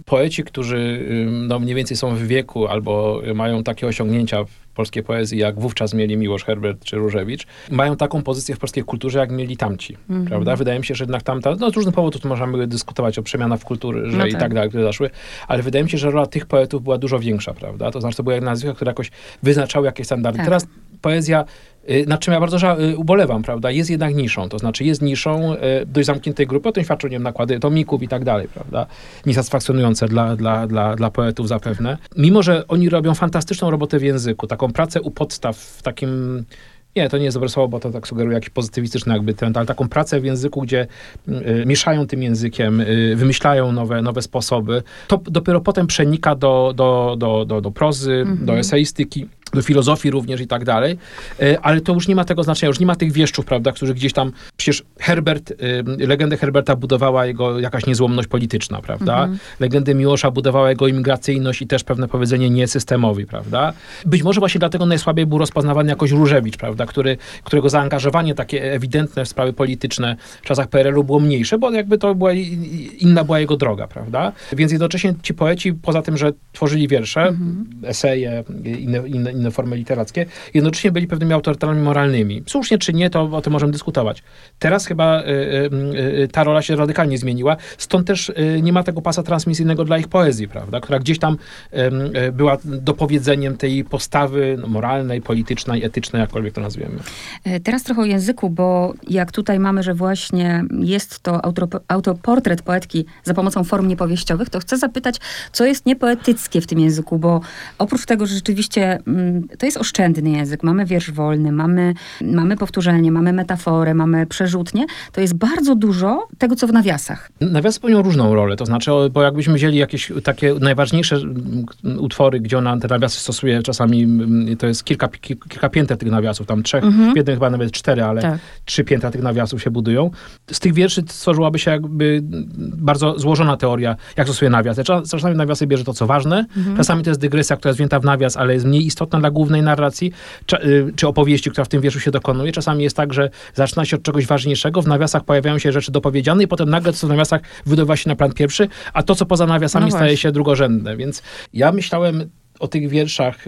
poeci, którzy no, mniej więcej są w wieku albo mają takie osiągnięcia w polskiej poezji, jak wówczas mieli Miłosz Herbert czy Różewicz, mają taką pozycję w polskiej kulturze, jak mieli tamci, mm -hmm. prawda? Wydaje mi się, że jednak tamta, no z różnych powodów tu możemy dyskutować o przemianach w kulturze no i tak. tak dalej, które zaszły, ale wydaje mi się, że rola tych poetów była dużo większa, prawda? To znaczy, to były nazwiska, które jakoś wyznaczały jakieś standardy. Tak. Teraz poezja Y, nad czym ja bardzo y, ubolewam, prawda, jest jednak niszą, to znaczy jest niszą y, dość zamkniętej grupy, o tym świadczą nie wiem, nakłady tomików i tak dalej, prawda, niesatysfakcjonujące dla, dla, dla, dla poetów zapewne. Mimo, że oni robią fantastyczną robotę w języku, taką pracę u podstaw w takim nie, to nie jest dobre słowo, bo to tak sugeruje jakiś pozytywistyczny jakby trend, ale taką pracę w języku, gdzie y, mieszają tym językiem, y, wymyślają nowe, nowe sposoby. To dopiero potem przenika do, do, do, do, do prozy, mm -hmm. do eseistyki do filozofii również i tak dalej, e, ale to już nie ma tego znaczenia, już nie ma tych wieszczów, prawda, którzy gdzieś tam, przecież Herbert, e, legendę Herberta budowała jego jakaś niezłomność polityczna, prawda, mhm. legendę Miłosza budowała jego imigracyjność i też pewne powiedzenie niesystemowi, prawda. Być może właśnie dlatego najsłabiej był rozpoznawany jakoś Różewicz, prawda, który, którego zaangażowanie takie ewidentne w sprawy polityczne w czasach PRL-u było mniejsze, bo jakby to była, inna była jego droga, prawda. Więc jednocześnie ci poeci, poza tym, że tworzyli wiersze, mhm. eseje, inne, inne inne formy literackie, jednocześnie byli pewnymi autorytetami moralnymi. Słusznie czy nie, to o tym możemy dyskutować. Teraz chyba y, y, y, ta rola się radykalnie zmieniła, stąd też nie ma tego pasa transmisyjnego dla ich poezji, prawda, która gdzieś tam była dopowiedzeniem tej postawy no, moralnej, politycznej, etycznej, jakkolwiek to nazwiemy. E, teraz trochę o języku, bo jak tutaj mamy, że właśnie jest to autoportret poetki za pomocą form niepowieściowych, to chcę zapytać, co jest niepoetyckie w tym języku, bo oprócz tego, że rzeczywiście mm, to jest oszczędny język. Mamy wiersz wolny, mamy, mamy powtórzenie, mamy metaforę, mamy przerzutnie. To jest bardzo dużo tego, co w nawiasach. Nawiasy pełnią różną rolę. To znaczy, bo jakbyśmy wzięli jakieś takie najważniejsze utwory, gdzie ona te nawiasy stosuje, czasami to jest kilka, kilka pięter tych nawiasów, tam trzech, mhm. w jednym chyba nawet cztery, ale tak. trzy piętra tych nawiasów się budują. Z tych wierszy stworzyłaby się jakby bardzo złożona teoria, jak stosuje nawias. Czasami nawiasy bierze to, co ważne, mhm. czasami to jest dygresja, która jest wzięta w nawias, ale jest mniej istotna dla głównej narracji, czy, y, czy opowieści, która w tym wierszu się dokonuje. Czasami jest tak, że zaczyna się od czegoś ważniejszego, w nawiasach pojawiają się rzeczy dopowiedziane i potem nagle co w nawiasach wydobywa się na plan pierwszy, a to, co poza nawiasami no staje się drugorzędne. Więc ja myślałem o tych wierszach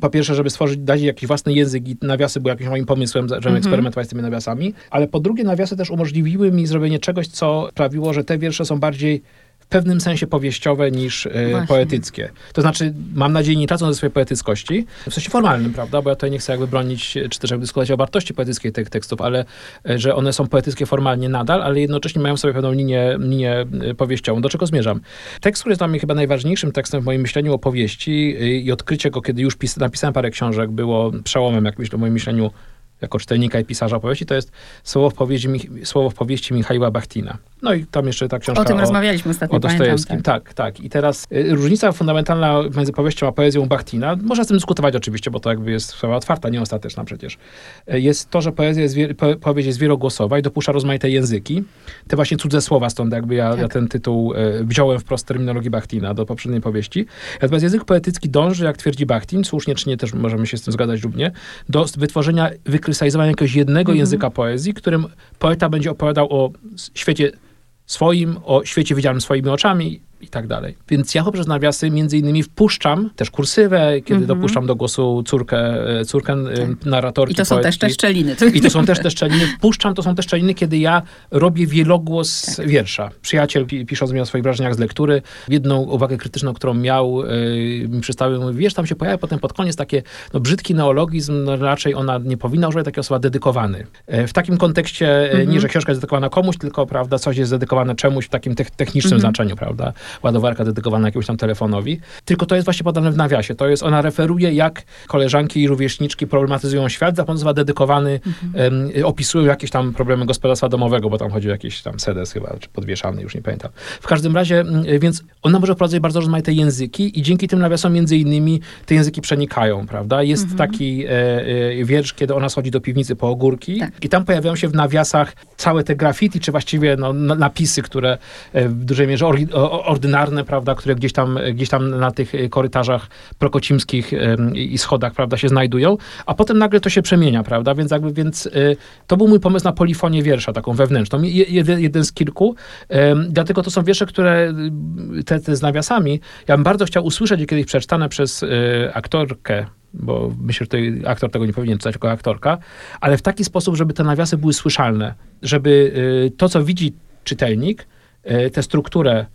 po pierwsze, żeby stworzyć, dać jakiś własny język i nawiasy były jakimś moim pomysłem, żeby mm -hmm. eksperymentować z tymi nawiasami, ale po drugie nawiasy też umożliwiły mi zrobienie czegoś, co sprawiło, że te wiersze są bardziej pewnym sensie powieściowe niż e, poetyckie. To znaczy, mam nadzieję, nie tracą ze swojej poetyckości, w sensie formalnym, prawda, bo ja tutaj nie chcę jakby bronić, czy też jakby dyskutować o wartości poetyckiej tych tekstów, ale e, że one są poetyckie formalnie nadal, ale jednocześnie mają sobie pewną linię, linię e, powieściową. Do czego zmierzam? Tekst, który jest dla mnie chyba najważniejszym tekstem w moim myśleniu o powieści i odkrycie go, kiedy już pis- napisałem parę książek, było przełomem jakimś w moim myśleniu jako czytelnika i pisarza opowieści, to jest słowo w powieści, słowo w powieści Michaiła Bachtina. No i tam jeszcze ta książka o tym o, rozmawialiśmy ostatnio, o Dostojewskim. Tak. tak, tak. I teraz y, różnica fundamentalna między powieścią a poezją Bachtina, można z tym dyskutować oczywiście, bo to jakby jest sprawa otwarta, nieostateczna przecież, y, jest to, że poezja jest, po, powieść jest wielogłosowa i dopuszcza rozmaite języki. Te właśnie cudze słowa, stąd jakby ja, tak. ja ten tytuł y, wziąłem wprost terminologii Bachtina do poprzedniej powieści. Natomiast język poetycki dąży, jak twierdzi Bachtin, słusznie czy nie, też możemy się z tym zgadzać lub nie, do wytworzenia, wykrystalizowania jakiegoś jednego mhm. języka poezji, którym poeta będzie opowiadał o świecie swoim, o świecie widzianym swoimi oczami i tak dalej. Więc ja poprzez nawiasy między innymi wpuszczam też kursywę, kiedy mm -hmm. dopuszczam do głosu córkę, e, córkę tak. narratorki. I to są poetki. też te szczeliny. I to są też te szczeliny. Wpuszczam, to są te szczeliny, kiedy ja robię wielogłos tak. wiersza. Przyjaciel pisząc mi o swoich wrażeniach z lektury, jedną uwagę krytyczną, którą miał, yy, mi przedstawił, mówi, wiesz, tam się pojawia potem pod koniec takie no, brzydki neologizm, no, raczej ona nie powinna używać takiej osoba dedykowany. Yy, w takim kontekście mm -hmm. nie, że książka jest dedykowana komuś, tylko, prawda, coś jest dedykowane czemuś w takim te technicznym mm -hmm. znaczeniu, prawda ładowarka dedykowana jakiemuś tam telefonowi, tylko to jest właśnie podane w nawiasie. To jest, ona referuje, jak koleżanki i rówieśniczki problematyzują świat, za pomocą dedykowany, mhm. um, opisują jakieś tam problemy gospodarstwa domowego, bo tam chodzi o jakiś tam sedes chyba, czy podwieszany, już nie pamiętam. W każdym razie, więc ona może wprowadzać bardzo rozmaite języki i dzięki tym nawiasom między innymi te języki przenikają, prawda? Jest mhm. taki e, e, wiersz, kiedy ona schodzi do piwnicy po ogórki tak. i tam pojawiają się w nawiasach całe te graffiti, czy właściwie no, napisy, które e, w dużej mierze or, ordynarne, prawda, które gdzieś tam, gdzieś tam na tych korytarzach prokocimskich i schodach, prawda, się znajdują, a potem nagle to się przemienia, prawda, więc jakby, więc y, to był mój pomysł na polifonię wiersza, taką wewnętrzną, jeden, jeden z kilku, dlatego to są wiersze, które, y, te, te z nawiasami, ja bym bardzo chciał usłyszeć kiedyś przeczytane przez y, aktorkę, bo myślę, że tutaj aktor tego nie powinien czytać, tylko aktorka, ale w taki sposób, żeby te nawiasy były słyszalne, żeby to, co widzi czytelnik, tę strukturę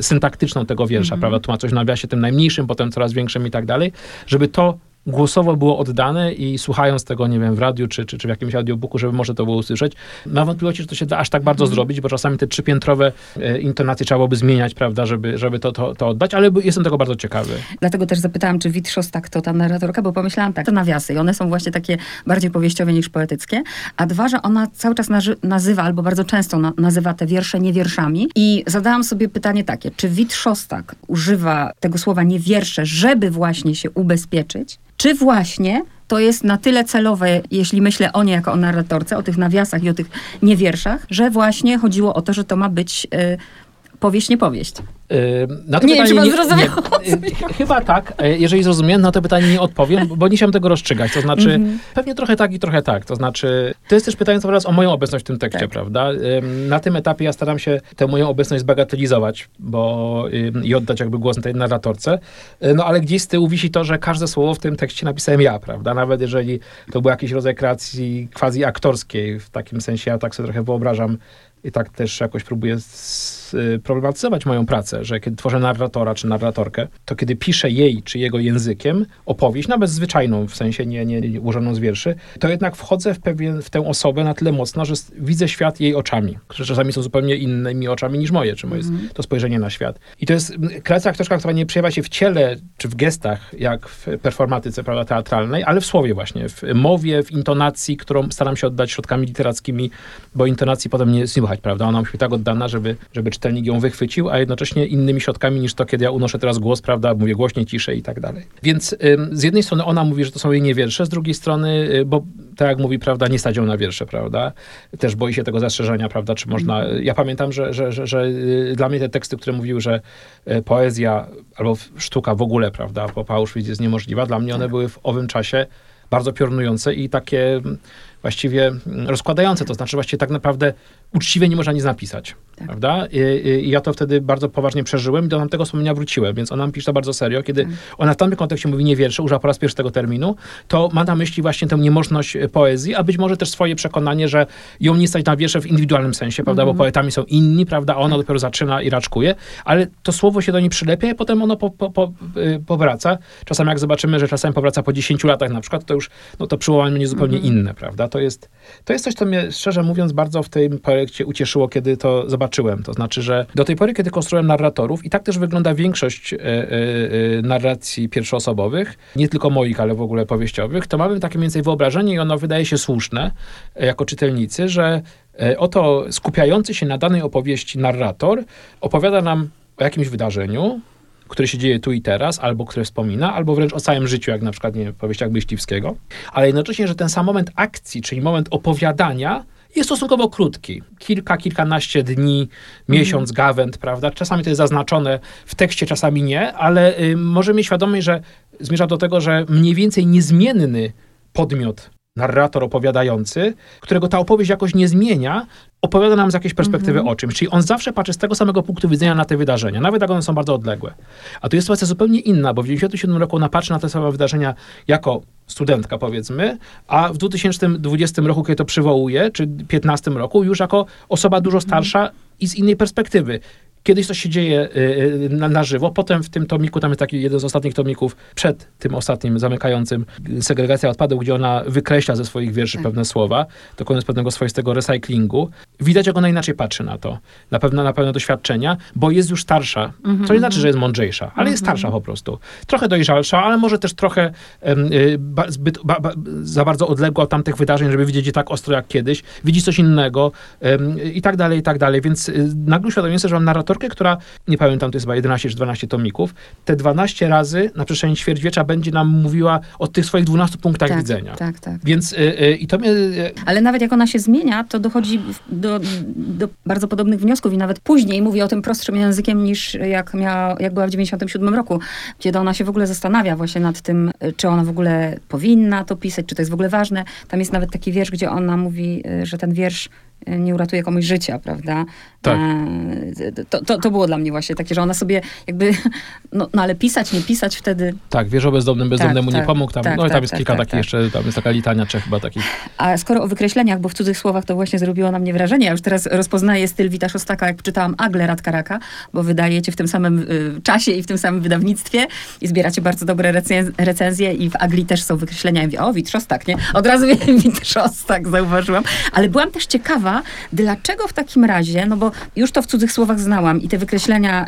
syntaktyczną tego wiersza, mm -hmm. prawda? Tu ma coś w nawiasie tym najmniejszym, potem coraz większym i tak dalej, żeby to głosowo było oddane i słuchając tego, nie wiem, w radiu czy, czy, czy w jakimś audiobooku, żeby może to było usłyszeć. Mam wątpliwości, że to się da aż tak bardzo mm. zrobić, bo czasami te trzypiętrowe e, intonacje trzeba byłoby zmieniać, prawda, żeby, żeby to, to, to oddać, ale jestem tego bardzo ciekawy. Dlatego też zapytałam, czy Wit Szostak to ta narratorka, bo pomyślałam tak, to nawiasy i one są właśnie takie bardziej powieściowe niż poetyckie, a dwa, że ona cały czas nazywa, albo bardzo często na nazywa te wiersze niewierszami i zadałam sobie pytanie takie, czy Wit Szostak używa tego słowa niewiersze, żeby właśnie się ubezpieczyć, czy właśnie to jest na tyle celowe, jeśli myślę o niej jako o narratorce, o tych nawiasach i o tych niewierszach, że właśnie chodziło o to, że to ma być y, powieść, nie powieść. Na to nie pytanie, wiem, czy zrozumiał. Nie, chyba tak. E, jeżeli zrozumiałem, na to pytanie nie odpowiem, bo nie chciałem tego rozstrzygać. To znaczy, mm -hmm. pewnie trochę tak i trochę tak. To znaczy, to jest też pytanie co raz o moją obecność w tym tekście, tak. prawda? Na tym etapie ja staram się tę moją obecność zbagatelizować, bo i oddać jakby głos tej narratorce. E, no ale gdzieś z tyłu wisi to, że każde słowo w tym tekście napisałem ja, prawda? Nawet jeżeli to był jakiś rodzaj kreacji quasi aktorskiej, w takim sensie ja tak sobie trochę wyobrażam i tak też jakoś próbuję problematyzować moją pracę, że kiedy tworzę narratora czy narratorkę, to kiedy piszę jej czy jego językiem opowieść, nawet zwyczajną, w sensie nie, nie, nie ułożoną z wierszy, to jednak wchodzę w, pewien, w tę osobę na tyle mocno, że widzę świat jej oczami, które czasami są zupełnie innymi oczami niż moje, czy moje mm. to spojrzenie na świat. I to jest kreacja aktorska, która nie przejawia się w ciele czy w gestach, jak w performatyce prawda, teatralnej, ale w słowie właśnie, w mowie, w intonacji, którą staram się oddać środkami literackimi, bo intonacji potem nie słychać, prawda? Ona musi być tak oddana, żeby, żeby czytelnik ją wychwycił, a jednocześnie innymi środkami niż to, kiedy ja unoszę teraz głos, prawda, mówię głośniej, ciszej i tak dalej. Więc z jednej strony ona mówi, że to są jej nie wiersze, z drugiej strony, y, bo tak jak mówi, prawda, nie stać ją na wiersze, prawda, też boi się tego zastrzeżenia, prawda, czy można, mhm. ja pamiętam, że, że, że, że y, dla mnie te teksty, które mówiły, że y, poezja albo sztuka w ogóle, prawda, po Auschwitz jest niemożliwa, dla mnie one tak. były w owym czasie bardzo piorunujące i takie właściwie mm, rozkładające. To znaczy właściwie tak naprawdę uczciwie nie można nic napisać. Tak. Prawda? I, I, ja to wtedy bardzo poważnie przeżyłem i do tamtego wspomnienia wróciłem, więc ona mi pisze to bardzo serio. Kiedy tak. ona w tamtym kontekście mówi nie wiersze, używa po raz pierwszy tego terminu, to ma na myśli właśnie tę niemożność e, poezji, a być może też swoje przekonanie, że ją nie stać na wiersze w indywidualnym sensie, prawda? Mm. Bo mhm. poetami są inni, prawda? A ona tak. dopiero zaczyna i raczkuje, ale to słowo się do niej przylepia i potem ono po, po, po, y, powraca. Czasami jak zobaczymy, że czasami powraca po 10 latach na przykład, to już no, to przywołanie będzie zupełnie mm inne, prawda? To jest, to jest coś, co mnie szczerze mówiąc bardzo w tym projekcie ucieszyło, kiedy to zobaczyłem. To znaczy, że do tej pory, kiedy konstruuję narratorów, i tak też wygląda większość e, e, e, narracji pierwszoosobowych, nie tylko moich, ale w ogóle powieściowych, to mamy takie mniej więcej wyobrażenie i ono wydaje się słuszne jako czytelnicy, że oto skupiający się na danej opowieści narrator opowiada nam o jakimś wydarzeniu, które się dzieje tu i teraz, albo które wspomina, albo wręcz o całym życiu, jak na przykład nie, w powieściach Myśliwskiego, ale jednocześnie, że ten sam moment akcji, czyli moment opowiadania, jest stosunkowo krótki. Kilka, kilkanaście dni, miesiąc, mm. gawęd, prawda? Czasami to jest zaznaczone w tekście, czasami nie, ale y, możemy mieć świadomość, że zmierza do tego, że mniej więcej niezmienny podmiot narrator opowiadający, którego ta opowieść jakoś nie zmienia, opowiada nam z jakiejś perspektywy mm -hmm. o czymś. Czyli on zawsze patrzy z tego samego punktu widzenia na te wydarzenia, nawet jak one są bardzo odległe. A tu jest sytuacja zupełnie inna, bo w 1997 roku ona patrzy na te same wydarzenia jako studentka, powiedzmy, a w 2020 roku, kiedy to przywołuje, czy 2015 roku, już jako osoba dużo mhm. starsza -hmm. i z innej perspektywy. Kiedyś to się dzieje y, y, na, na, żywo, potem w tym tomiku, tam jest taki jeden z ostatnich tomików, przed tym ostatnim zamykającym, segregacja odpadów, gdzie ona wykreśla ze swoich wierszy tak. pewne słowa, dokonując pewnego swoistego recyklingu. Widać, jak ona inaczej patrzy na to, na pewne, na pewne doświadczenia, bo jest już starsza, mm -hmm. co nie znaczy, że jest mądrzejsza, ale mm -hmm. jest starsza po prostu. Trochę dojrzalsza, ale może też trochę y, ba, zbyt, ba, ba, za bardzo odległa od tamtych wydarzeń, żeby widzieć je tak ostro jak kiedyś, widzi coś innego i tak dalej, i tak dalej, więc y, nagle uświadomiłem sobie, że mam narrator autorkę, która, nie pamiętam, to jest chyba 11 czy 12 tomików, te 12 razy na przestrzeni ćwierćwiecza będzie nam mówiła o tych swoich 12 punktach tak, widzenia. Tak, tak. Więc y, y, i to mnie... Y, Ale nawet jak ona się zmienia, to dochodzi do, do bardzo podobnych wniosków i nawet później mówi o tym prostszym językiem niż jak, miała, jak była w 97 roku, kiedy ona się w ogóle zastanawia właśnie nad tym, czy ona w ogóle powinna to pisać, czy to jest w ogóle ważne. Tam jest nawet taki wiersz, gdzie ona mówi, że ten wiersz nie uratuje komuś życia, prawda? Tak. E, to, to, to, było dla mnie właśnie takie, że ona sobie jakby, no, no ale pisać, nie pisać wtedy. Tak, wiesz o bezdomnym, bezdomnemu tak, nie tak, pomógł. Tam, tak, no i tam tak, jest tak, kilka takich jeszcze, tam jest taka litania trzech chyba takich. A skoro o wykreśleniach, bo w cudzych słowach to właśnie zrobiło na mnie wrażenie, ja już teraz rozpoznaję styl Wita Szostaka, jak czytałam Agle Radkaraka, bo wydajecie w tym samym y, czasie i w tym samym wydawnictwie i zbieracie bardzo dobre recenzje, recenzje i w Agli też są wykreślenia. Ja mówię, o, Wit Szostak, nie? Od razu Wit Szostak zauważyłam. Ale byłam też ciekawa, dlaczego w takim razie, no bo już to w cudzych słowach znałam i te wykreślenia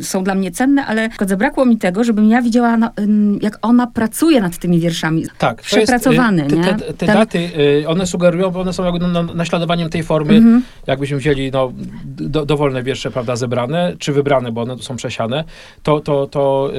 y, są dla mnie cenne, ale zabrakło mi tego, żebym ja widziała, no, y, jak ona pracuje nad tymi wierszami. Tak. Przepracowany, jest, y? Te, te, te Ten... daty, y, one sugerują, bo one są jakby no, naśladowaniem tej formy, -hmm. jakbyśmy wzięli no, do, dowolne wiersze, prawda, zebrane, czy wybrane, bo one są przesiane, to, to, to,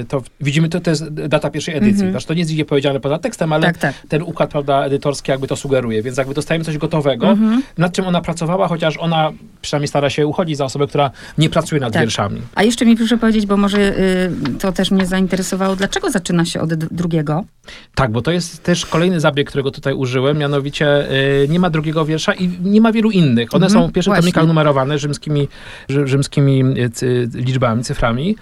y, to widzimy, to, to jest data pierwszej edycji. -hmm. Znaczy, to nie jest gdzie powiedziane poza tekstem, ale tak, tak. ten układ, prawda, edytorski jakby to sugeruje, więc jakby dostajemy coś gotowego, -hmm mhm. nad czym ona pracowała, chociaż ona przynajmniej stara się uchodzić za osobę, która nie pracuje nad tak. wierszami. A jeszcze mi proszę powiedzieć, bo może y, to też mnie zainteresowało, dlaczego zaczyna się od drugiego? Tak, bo to jest też kolejny zabieg, którego tutaj użyłem, mianowicie y, nie ma drugiego wiersza i nie ma wielu innych. One mhm, są w pierwszych tomikach numerowane rzymskimi, rzymskimi y, liczbami, cyframi.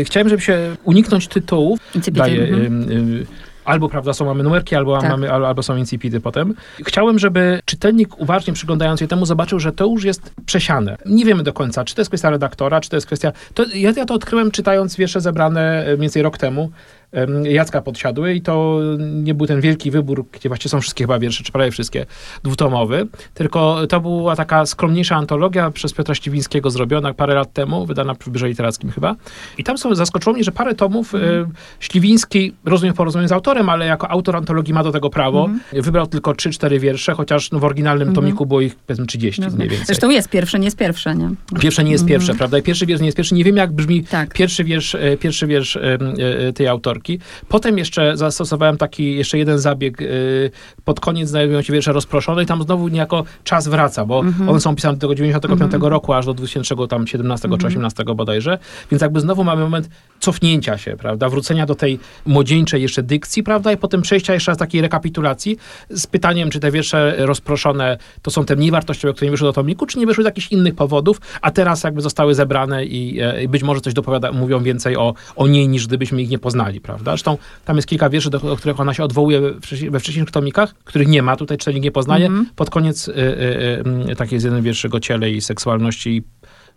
Y, chciałem, żeby się uniknąć tytułów. Daję, mhm albo prawda, są mamy numerki, albo, tak. mamy, albo są incipity potem. Chciałem, żeby czytelnik uważnie przyglądając się temu zobaczył, że to już jest przesiane. Nie wiemy do końca, czy to jest kwestia redaktora, czy to jest kwestia... To, ja, ja to odkryłem czytając wiersze zebrane mniej więcej rok temu Jacka Podsiadły i to nie był ten wielki wybór, gdzie właściwie są wszystkie chyba wiersze, czy prawie wszystkie, dwutomowy, tylko to była taka skromniejsza antologia przez Piotra Ściwińskiego zrobiona parę lat temu, wydana w Biurze Literackim chyba. I tam są, zaskoczyło mnie, że parę tomów mm. Śliwiński, rozumiem porozumiem z autorem, ale jako autor antologii ma do tego prawo. Mm. Wybrał tylko 3-4 wiersze, chociaż no, w oryginalnym mm. tomiku było ich powiedzmy 30 no, mniej więcej. Zresztą jest pierwsze, nie jest pierwsze, nie? Pierwsze nie jest mhm. pierwsze, prawda? I pierwszy wiersz nie jest pierwszy. Nie wiem, jak brzmi tak. pierwszy wiersz, e, pierwszy wiersz e, tej autorki Potem jeszcze zastosowałem taki jeszcze jeden zabieg. y, Pod koniec znajdują się wiersze rozproszone i tam znowu niejako czas wraca, bo one są pisane do tego 95 roku aż do 2017 czy 18 bodajże. Więc jakby znowu mamy moment cofnięcia się, prawda? Wrócenia do tej młodzieńczej jeszcze dykcji, prawda? I potem przejścia jeszcze raz takiej rekapitulacji z pytaniem, czy te wiersze rozproszone to są te mniej wartościowe, które nie wyszły do tomiku, czy nie wyszły z jakichś innych powodów, a teraz jakby zostały zebrane i, e, i być może coś dopowiada, mówią więcej o, o niej, niż gdybyśmy ich nie poznali, prawda? Zresztą tam jest kilka wierszy, do, do których ona się odwołuje we, wcześniej- we wcześniejszych tomikach, których nie ma, tutaj czytelnik nie poznaje. Pod koniec y, y, y, taki jest jeden wiersz o ciele i seksualności i,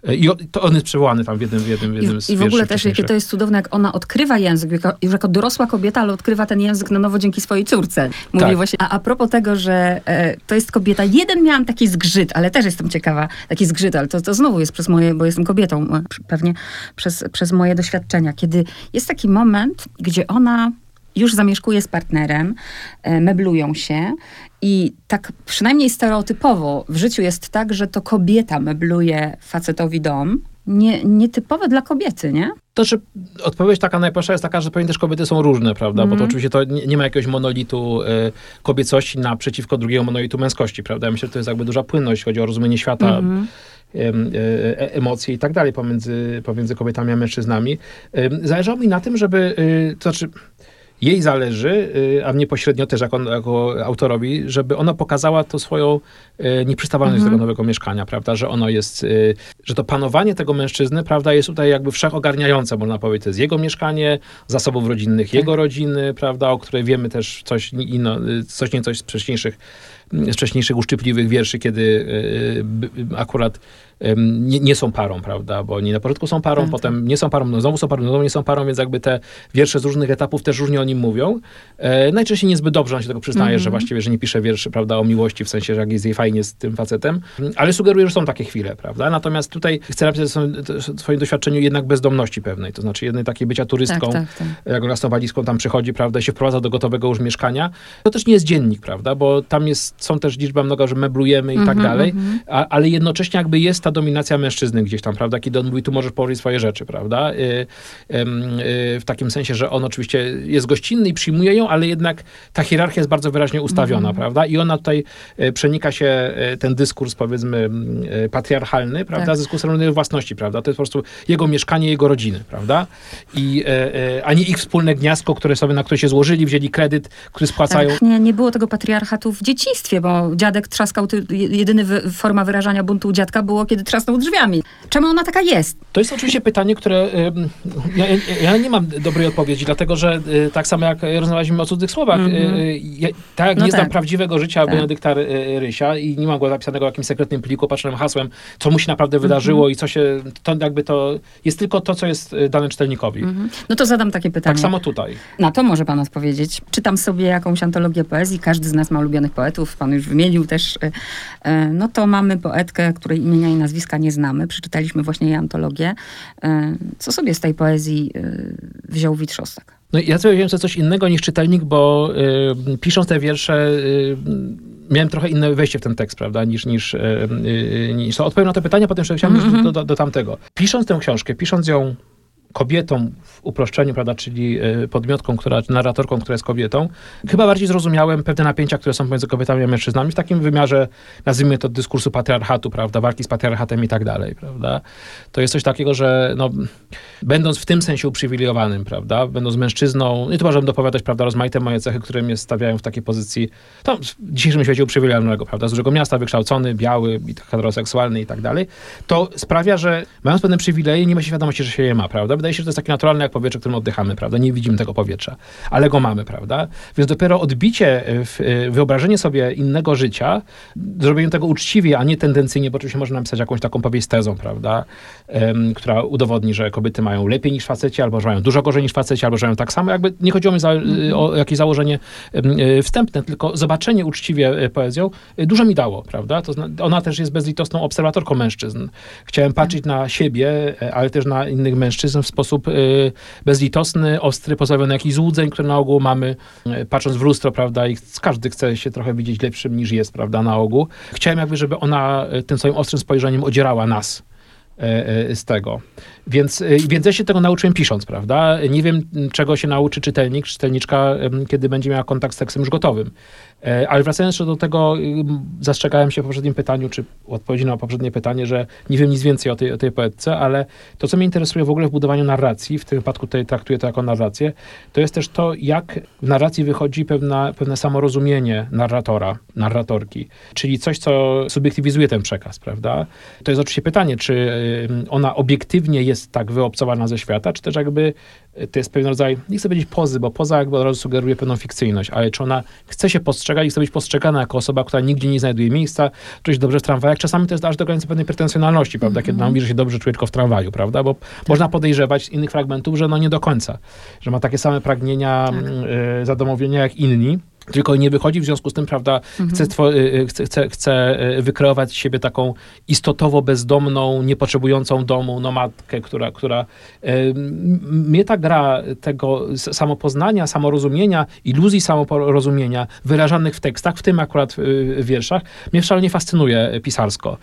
i o- to on jest przywołany tam w jednym, w jednym, w jednym I, z I w ogóle też, jakie to jest cudowne, jak ona odkrywa język, jako, już jako dorosła kobieta, ale odkrywa ten język na nowo dzięki swojej córce. Mówi Tak. właśnie, a, a propos tego, że e, to jest kobieta, jeden miałam taki zgrzyt, ale też jestem ciekawa, taki zgrzyt, ale to, to znowu jest przez moje, bo jestem kobietą, e, pewnie przez, przez moje doświadczenia, kiedy jest taki moment, gdzie ona już zamieszkuje z partnerem, e, meblują się i tak przynajmniej stereotypowo w życiu jest tak, że to kobieta mebluje facetowi dom. Nie, nietypowe dla kobiety, nie? To, że odpowiedź taka najprostsza jest taka, że pewnie też kobiety są różne, prawda? Mhm. Bo to oczywiście to nie, nie ma jakiegoś monolitu y, kobiecości naprzeciwko drugiego monolitu męskości, prawda? Ja myślę, że to jest jakby duża płynność, jeśli chodzi o rozumienie świata, Mhm. e, e, emocje i tak dalej pomiędzy, pomiędzy kobietami a mężczyznami. Zależało mi na tym, żeby, to znaczy jej zależy, y, a mnie pośrednio też jako, jako autorowi, żeby ona pokazała to swoją y, nieprzystawalność do tego nowego mieszkania, prawda, że ono jest, y, że to panowanie tego mężczyzny, prawda, jest tutaj jakby wszechogarniające, można powiedzieć, to jest jego mieszkanie, zasobów rodzinnych jego rodziny, prawda, o której wiemy też coś, inno, coś niecoś z wcześniejszych z wcześniejszych uszczypliwych wierszy, kiedy akurat nie, nie są parą, prawda? Bo oni na początku są parą, Tak, potem nie są parą, no znowu są parą, no znowu nie są parą, więc jakby te wiersze z różnych etapów też różnie o nim mówią. E, najczęściej niezbyt dobrze on się tego przyznaje, że właściwie, że nie pisze wierszy, prawda, o miłości, w sensie, że jak jest jej fajnie z tym facetem, ale sugeruje, że są takie chwile, prawda? Natomiast tutaj chcę napisać o swoim, doświadczeniu jednak bezdomności pewnej, to znaczy jednej takiej bycia turystką, Tak, tak, tak. jak ona z tą walizką tam przychodzi, prawda, i się wprowadza do gotowego już mieszkania. To też nie jest dziennik, prawda, bo tam jest, są też liczba mnoga, że meblujemy i tak Mhm, dalej, a, ale jednocześnie jakby jest ta dominacja mężczyzny gdzieś tam, prawda, kiedy on mówi, tu możesz położyć swoje rzeczy, prawda, y, y, w takim sensie, że on oczywiście jest gościnny i przyjmuje ją, ale jednak ta hierarchia jest bardzo wyraźnie ustawiona, Mhm. prawda, i ona tutaj y, przenika się y, ten dyskurs, powiedzmy, y, patriarchalny, prawda, Tak. z dyskursem własności, prawda, to jest po prostu jego mieszkanie, jego rodziny, prawda, i, e, e, a nie ich wspólne gniazdko, które sobie, na które się złożyli, wzięli kredyt, który spłacają. Tak, nie, nie było tego patriarchatu w dzieciństwie, bo dziadek trzaskał, jedyny wy, forma wyrażania buntu u dziadka było, kiedy trzasnął drzwiami. Czemu ona taka jest? To jest oczywiście pytanie, które ja, ja- nie mam dobrej odpowiedzi, dlatego że y, tak samo jak rozmawialiśmy o cudzych słowach, y, ja, tak jak No nie znam tak. prawdziwego życia Tak. Benedykta y, Rysia i nie mam go zapisanego w jakimś sekretnym pliku opatrzonym hasłem, co mu się naprawdę wydarzyło i co się, to jakby to jest tylko to, co jest dane czytelnikowi. No to zadam takie pytanie. Tak samo tutaj. Na to może pan odpowiedzieć. Czytam sobie jakąś antologię poezji, każdy z nas ma ulubionych poetów, pan już wymienił też. No to mamy poetkę, której imienia i nazwiska nie znamy. Przeczytaliśmy właśnie jej antologię. Y, Co sobie z tej poezji y, wziął Witrzostak? No ja sobie wziąłem sobie coś innego niż czytelnik, bo y, pisząc te wiersze y, miałem trochę inne wejście w ten tekst, prawda, niż, niż, y, niż to. Odpowiem na to pytanie, potem chciałem mm do, do, do tamtego. Pisząc tę książkę, pisząc ją kobietą uproszczeniu, prawda, czyli y, podmiotką, która, narratorką, która jest kobietą, chyba bardziej zrozumiałem pewne napięcia, które są pomiędzy kobietami a mężczyznami w takim wymiarze, nazwijmy to dyskursu patriarchatu, prawda, walki z patriarchatem i tak dalej, prawda. To jest coś takiego, że no, będąc w tym sensie uprzywilejowanym, prawda, będąc mężczyzną, i tu możemy dopowiadać, prawda, rozmaite moje cechy, które mnie stawiają w takiej pozycji, no, w dzisiejszym świecie uprzywilejowanego, prawda, z dużego miasta, wykształcony, biały, tak heteroseksualny i tak dalej, to sprawia, że mając pewne przywileje, nie ma się świadomości, że się je ma, prawda. Wydaje się, że to jest takie naturalne jak powietrze, którym oddychamy, prawda. Nie widzimy tego powietrza, ale go mamy, prawda. Więc dopiero odbicie, e, e, wyobrażenie sobie innego życia, zrobienie tego uczciwie, a nie tendencyjnie, bo oczywiście można napisać jakąś taką powieść tezą, prawda, em, która udowodni, że kobiety mają lepiej niż faceci, albo że mają dużo gorzej niż faceci, albo że mają tak samo. Jakby nie chodziło mi za, o jakieś założenie e, wstępne, tylko zobaczenie uczciwie e, poezją e, dużo mi dało, prawda. To ona też jest bezlitosną obserwatorką mężczyzn. Chciałem patrzeć na siebie, e, ale też na innych mężczyzn w sposób e, bezlitosny, ostry, pozbawiony jakichś złudzeń, które na ogół mamy, e, patrząc w lustro, prawda, i każdy chce się trochę widzieć lepszym niż jest, prawda, na ogół. Chciałem jakby, żeby ona e, tym swoim ostrym spojrzeniem odzierała nas z tego. Więc, więc ja się tego nauczyłem pisząc, prawda? Nie wiem, czego się nauczy czytelnik, czytelniczka, kiedy będzie miała kontakt z tekstem już gotowym. E, ale wracając jeszcze do tego, zastrzegałem się w poprzednim pytaniu, czy odpowiedzi na poprzednie pytanie, że nie wiem nic więcej o tej, o tej poetce, ale to, co mnie interesuje w ogóle w budowaniu narracji, w tym wypadku tutaj traktuję to jako narrację, to jest też to, jak w narracji wychodzi pewna, pewne samorozumienie narratora, narratorki, czyli coś, co subiektywizuje ten przekaz, prawda? To jest oczywiście pytanie, czy ona obiektywnie jest tak wyobcowana ze świata, czy też jakby to jest pewien rodzaj, nie chcę powiedzieć pozy, bo poza jakby od razu sugeruje pewną fikcyjność, ale czy ona chce się postrzegać i chce być postrzegana jako osoba, która nigdzie nie znajduje miejsca, czuć dobrze w tramwajach. Czasami to jest aż do granicy pewnej pretensjonalności, prawda, mm -hmm. kiedy nam mówi, że się dobrze czuje tylko w tramwaju, prawda, bo tak. można podejrzewać z innych fragmentów, że no nie do końca, że ma takie same pragnienia tak. y, zadomowienia jak inni tylko nie wychodzi, w związku z tym, prawda, mhm. chce, y, y, chce, chce, chce y, wykreować z siebie taką istotowo bezdomną, niepotrzebującą domu nomadkę, która, która mnie ta gra tego samopoznania, samorozumienia, iluzji samorozumienia wyrażanych w tekstach, w tym akurat w wierszach, mnie szalenie fascynuje pisarsko.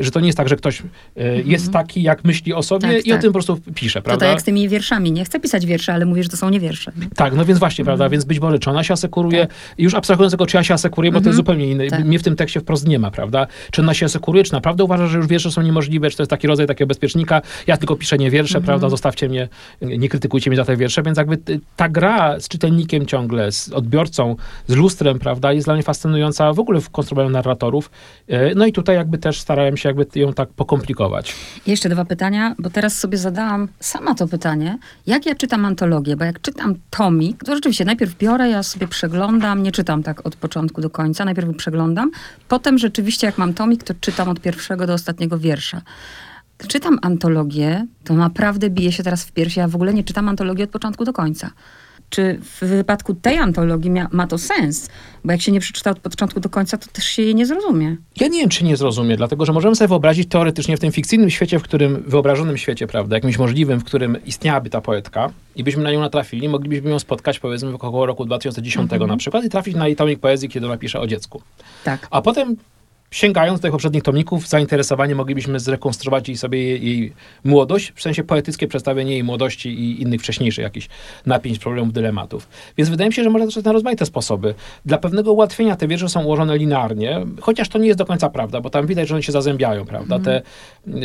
Że to nie jest tak, że ktoś mhm. jest taki, jak myśli o sobie tak, i tak. o tym po prostu pisze, prawda? To tak jak z tymi wierszami. Nie chcę pisać wiersze, ale mówię, że to są nie wiersze. Tak, no więc właśnie, prawda, mhm. więc być może czy ona się asekuruje, tak już abstrahując tego, czy ja się asekuruję, bo to jest mhm. zupełnie inne. Tak. Mnie w tym tekście wprost nie ma, prawda? Czy ona się asekuruje, czy naprawdę uważa, że już wiersze są niemożliwe, czy to jest taki rodzaj takiego bezpiecznika, ja tylko piszę nie wiersze, mhm. prawda? Zostawcie mnie, nie krytykujcie mnie za te wiersze, więc jakby ta gra z czytelnikiem ciągle, z odbiorcą, z lustrem, prawda, jest dla mnie fascynująca w ogóle w konstruowaniu narratorów. E, no i tutaj jakby też starałem się jakby ją tak pokomplikować. Jeszcze dwa pytania, bo teraz sobie zadałam sama to pytanie, jak ja czytam antologię, bo jak czytam tomik, to rzeczywiście najpierw biorę, ja sobie przeglądam, nie czytam tak od początku do końca. Najpierw przeglądam, potem rzeczywiście jak mam tomik, to czytam od pierwszego do ostatniego wiersza. Czytam antologię, to naprawdę bije się teraz w piersi. Ja w ogóle nie czytam antologii od początku do końca czy w wypadku tej antologii ma, ma, to sens? Bo jak się nie przeczyta od początku do końca, to też się jej nie zrozumie. Ja nie wiem, czy nie zrozumie, dlatego że możemy sobie wyobrazić teoretycznie w tym fikcyjnym świecie, w którym, wyobrażonym świecie, prawda, jakimś możliwym, w którym istniałaby ta poetka i byśmy na nią natrafili, moglibyśmy ją spotkać powiedzmy w około roku 2010 mhm. na przykład i trafić na jej tomik poezji, kiedy ona pisze o dziecku. Tak. A potem sięgając do tych poprzednich tomików, zainteresowanie moglibyśmy zrekonstruować jej sobie jej, jej, młodość, w sensie poetyckie przedstawienie jej młodości i innych wcześniejszych jakichś napięć, problemów, dylematów. Więc wydaje mi się, że można to na rozmaite sposoby. Dla pewnego ułatwienia te wiersze są ułożone linearnie, chociaż to nie jest do końca prawda, bo tam widać, że one się zazębiają, prawda? Mm. Te, y,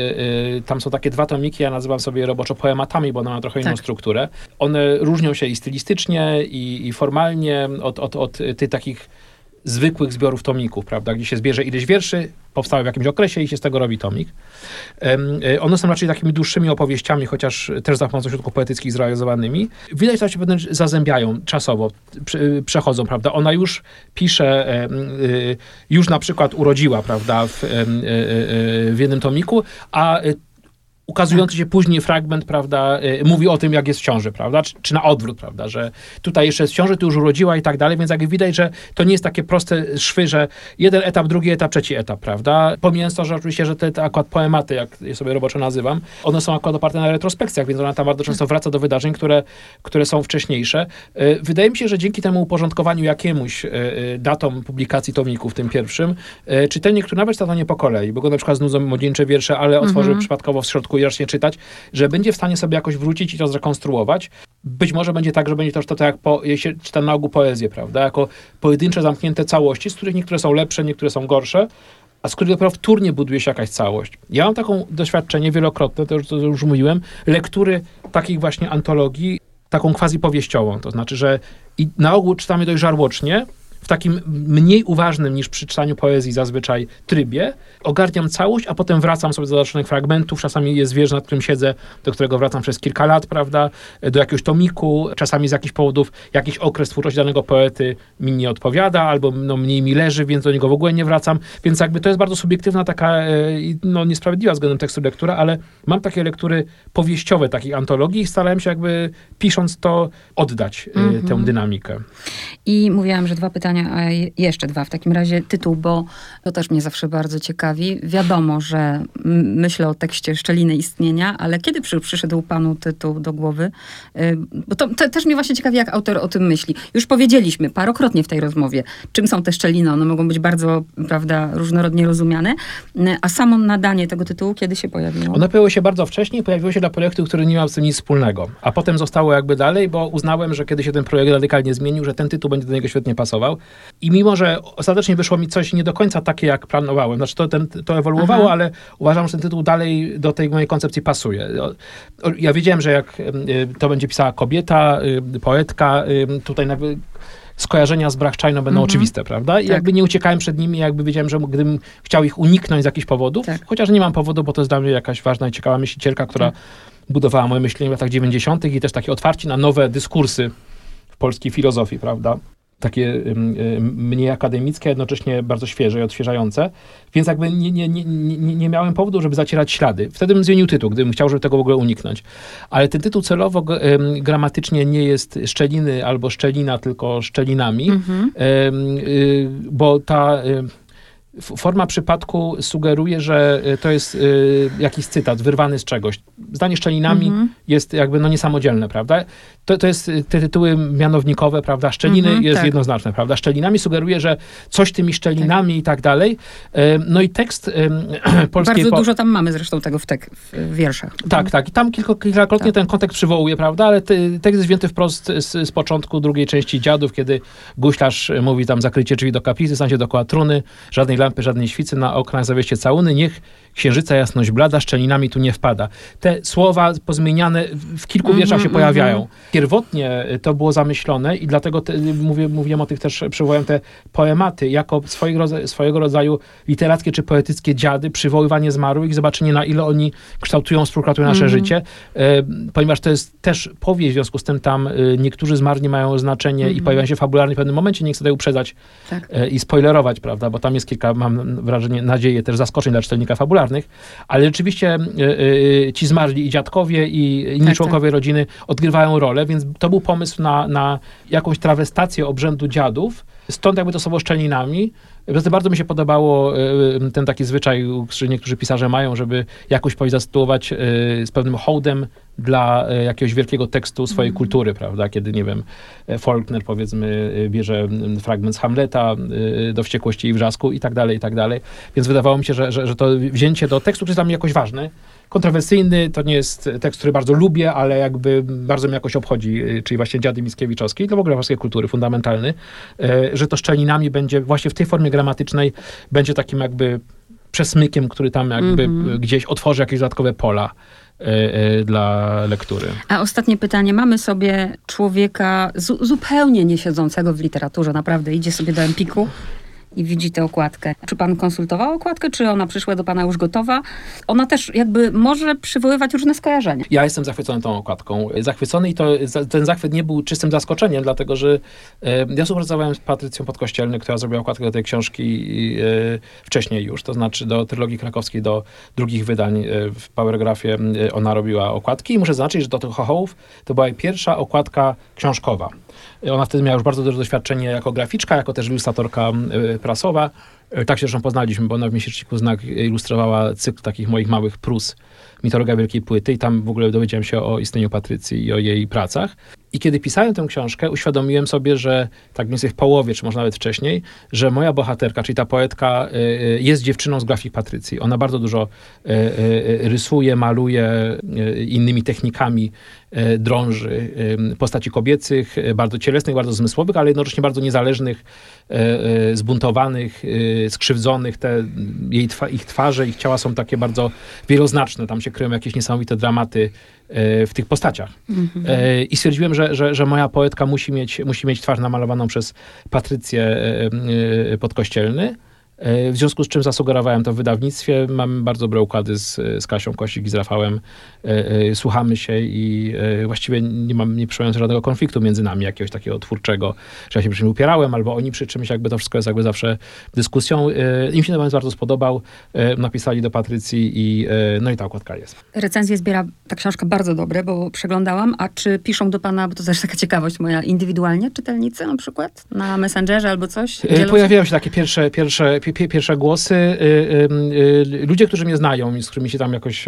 y, tam są takie dwa tomiki, ja nazywam sobie roboczo poematami, bo one mają trochę inną tak. strukturę. One różnią się i stylistycznie, i, i formalnie od, od, od tych takich zwykłych zbiorów tomików, prawda, gdzie się zbierze ileś wierszy, powstały w jakimś okresie i się z tego robi tomik. E, one są raczej takimi dłuższymi opowieściami, chociaż też za pomocą środków poetyckich zrealizowanymi. Widać, że się pewne zazębiają czasowo, przechodzą, prawda. Ona już pisze, y, już na przykład urodziła, prawda, w, w jednym tomiku, a ukazujący tak. się później fragment, prawda, y, mówi o tym, jak jest w ciąży, prawda, czy, czy, na odwrót, prawda, że tutaj jeszcze jest w ciąży, tu już urodziła i tak dalej, więc jak widać, że to nie jest takie proste szwy, że jeden etap, drugi etap, trzeci etap, prawda, pomijając to, że oczywiście, że te, te akurat poematy, jak je sobie roboczo nazywam, one są akurat oparte na retrospekcjach, więc ona tam bardzo często wraca do wydarzeń, które, które są wcześniejsze. Y, wydaje mi się, że dzięki temu uporządkowaniu jakiemuś y, datom publikacji tomików, tym pierwszym, czytelnik, który nawet czyta to nie po kolei, bo go na przykład znudzą młodzieńcze wiersze, ale otworzy mhm. przypadkowo w środku i zacznie czytać, że będzie w stanie sobie jakoś wrócić i to zrekonstruować. Być może będzie tak, że będzie to, to, to jak po, się czyta na ogół poezję, prawda? Jako pojedyncze, zamknięte całości, z których niektóre są lepsze, niektóre są gorsze, a z których dopiero wtórnie buduje się jakaś całość. Ja mam taką doświadczenie wielokrotne, to już, to już mówiłem, lektury takich właśnie antologii, taką quasi powieściową, to znaczy, że i na ogół czytamy dość żarłocznie, w takim mniej uważnym niż przy czytaniu poezji zazwyczaj trybie, ogarniam całość, a potem wracam sobie do zaznaczonych fragmentów. Czasami jest wiersz, nad którym siedzę, do którego wracam przez kilka lat, prawda, do jakiegoś tomiku. Czasami z jakichś powodów jakiś okres twórczości danego poety mi nie odpowiada, albo no, mniej mi leży, więc do niego w ogóle nie wracam. Więc jakby to jest bardzo subiektywna taka, e, no niesprawiedliwa względem tekstu lektura, ale mam takie lektury powieściowe takich antologii i starałem się jakby pisząc to oddać mm -hmm. tę dynamikę. I mówiłam, że dwa pytania pytania, a jeszcze dwa. W takim razie tytuł, bo to też mnie zawsze bardzo ciekawi. Wiadomo, że myślę o tekście Szczeliny Istnienia, ale kiedy przy, przyszedł panu tytuł do głowy? Y, bo to, to, też mnie właśnie ciekawi, jak autor o tym myśli. Już powiedzieliśmy parokrotnie w tej rozmowie, czym są te szczeliny. One mogą być bardzo, prawda, różnorodnie rozumiane. Y, a samo nadanie tego tytułu, kiedy się pojawiło? One pojawiły się bardzo wcześnie, pojawiło się dla projektu, który nie miał z tym nic wspólnego. A potem zostało jakby dalej, bo uznałem, że kiedy się ten projekt radykalnie zmienił, że ten tytuł będzie do niego świetnie pasował. I mimo, że ostatecznie wyszło mi coś nie do końca takie, jak planowałem, znaczy to, ten, to ewoluowało, Aha. ale uważam, że ten tytuł dalej do tej mojej koncepcji pasuje. Ja wiedziałem, że jak to będzie pisała kobieta, poetka, tutaj nawet skojarzenia z Brachczajną będą -hmm. oczywiste, prawda? I tak. jakby nie uciekałem przed nimi, jakby wiedziałem, że gdybym chciał ich uniknąć z jakichś powodów, tak. chociaż nie mam powodu, bo to jest dla mnie jakaś ważna i ciekawa myślicielka, która tak. budowała moje myślenie w latach 90. i też takie otwarcie na nowe dyskursy w polskiej filozofii, prawda? Takie mniej akademickie, jednocześnie bardzo świeże i odświeżające, więc jakby nie, nie, nie, nie, nie miałem powodu, żeby zacierać ślady. Wtedy bym zmienił tytuł, gdybym chciał, żeby tego w ogóle uniknąć. Ale ten tytuł celowo gramatycznie nie jest szczeliny albo szczelina, tylko szczelinami, mhm. y, bo ta forma przypadku sugeruje, że e, to jest y, jakiś cytat wyrwany z czegoś. Zdanie szczelinami mm -hmm. jest jakby no niesamodzielne, prawda? To, to jest te tytuły mianownikowe, prawda? Szczeliny mm -hmm, jest tak. jednoznaczne, prawda? Szczelinami sugeruje, że coś tymi szczelinami tak. i tak dalej. E, no i tekst e, polskiej... Bardzo dużo tam mamy zresztą tego w, tek, w wierszach. Tak, tak. I tam kilka, kilkakrotnie tak. ten kontekst przywołuje, prawda? Ale te, tekst jest wzięty wprost z, z początku drugiej części Dziadów, kiedy guślarz mówi tam zakrycie drzwi do kaplicy, stańcie dookoła truny, żadnej lampy, żadnej świcy, na oknach zawieście całuny, niech księżyca jasność blada, szczelinami tu nie wpada. Te słowa pozmieniane w kilku -hmm, wierszach się -hmm. pojawiają. Pierwotnie to było zamyślone i dlatego te, mówię, mówiłem o tych też, przywołałem te poematy jako swojego rodzaju, swojego rodzaju literackie czy poetyckie dziady, przywoływanie zmarłych, zobaczenie na ile oni kształtują, współkształtują nasze mm -hmm. życie, e, ponieważ to jest też powieść, w związku z tym tam e, niektórzy zmarli mają znaczenie i mhm. pojawiają się fabularnie w pewnym momencie, nie chcę tutaj uprzedzać tak. e, i spoilerować, prawda, bo tam jest kilka, mam wrażenie, nadzieję też zaskoczeń dla czytelnika fabularnych, ale rzeczywiście e, e, ci zmarli i dziadkowie i inni tak, tak. członkowie tak. rodziny odgrywają rolę, więc to był pomysł na, na jakąś trawestację obrzędu dziadów, stąd jakby to słowo szczelinami. Bardzo mi się podobało e, ten taki zwyczaj, który niektórzy pisarze mają, żeby jakąś powieść zastytułować z pewnym hołdem dla jakiegoś wielkiego tekstu swojej mm. kultury, prawda? Kiedy, nie wiem, Faulkner powiedzmy bierze fragment z Hamleta do Wściekłości i Wrzasku i tak dalej, i tak dalej. Więc wydawało mi się, że, że, że to wzięcie do tekstu, który jest dla mnie jakoś ważny, kontrowersyjny, to nie jest tekst, który bardzo lubię, ale jakby bardzo mnie jakoś obchodzi, czyli właśnie Dziady Mickiewiczowski, i to w ogóle polskiej kultury, fundamentalny, że to szczelinami będzie właśnie w tej formie gramatycznej będzie takim jakby przesmykiem, który tam jakby mm -hmm. gdzieś otworzy jakieś dodatkowe pola. E, e, dla lektury. A ostatnie pytanie. Mamy sobie człowieka zupełnie nie siedzącego w literaturze, naprawdę idzie sobie do Empiku i widzi tę okładkę. Czy pan konsultował okładkę, czy ona przyszła do pana już gotowa? Ona też jakby może przywoływać różne skojarzenia. Ja jestem zachwycony tą okładką. Zachwycony i to, ten zachwyt nie był czystym zaskoczeniem, dlatego że e, ja współpracowałem z Patrycją Podkościelny, która zrobiła okładkę do tej książki e, wcześniej już, to znaczy do trylogii krakowskiej, do drugich wydań e, w Powergrafie ona robiła okładki i muszę zaznaczyć, że do tych Hochołów to była pierwsza okładka książkowa. Ona wtedy miała już bardzo duże doświadczenie jako graficzka, jako też ilustratorka prasowa. E, tak się zresztą poznaliśmy, bo ona w miesięczniku Znak ilustrowała cykl takich moich małych prus Mitologia Wielkiej Płyty i tam w ogóle dowiedziałem się o istnieniu Patrycji i o jej pracach. I kiedy pisałem tę książkę, uświadomiłem sobie, że tak mniej więcej w połowie, czy może nawet wcześniej, że moja bohaterka, czyli ta poetka, y, y, jest dziewczyną z grafik Patrycji. Ona bardzo dużo y, rysuje, maluje innymi technikami, drąży postaci kobiecych, bardzo cielesnych, bardzo zmysłowych, ale jednocześnie bardzo niezależnych, zbuntowanych, skrzywdzonych. Te, jej, ich twarze, ich ciała są takie bardzo wieloznaczne. Tam się kryją jakieś niesamowite dramaty w tych postaciach. Mhm. E, I stwierdziłem, że, że, że moja poetka musi mieć, musi mieć twarz namalowaną przez Patrycję e, Podkościelny, E, w związku z czym zasugerowałem to w wydawnictwie. Mamy bardzo dobre układy z, z Kasią Kosik i z Rafałem. E, e, słuchamy się i właściwie nie mam, nie przyjąłem żadnego konfliktu między nami, jakiegoś takiego twórczego, że ja się przy czymś upierałem, albo oni przy czymś, jakby to wszystko jest jakby zawsze dyskusją. Im się ten bardzo spodobał. Napisali do Patrycji i no i ta okładka jest. Recenzję zbiera ta książka bardzo dobre, bo przeglądałam. A czy piszą do pana, bo to też taka ciekawość moja, indywidualnie czytelnicy na przykład? Na Messengerze albo coś? Pojawiają się takie pierwsze, pierwsze pierwsze głosy. Y, y, y, ludzie, którzy mnie znają z którymi się tam jakoś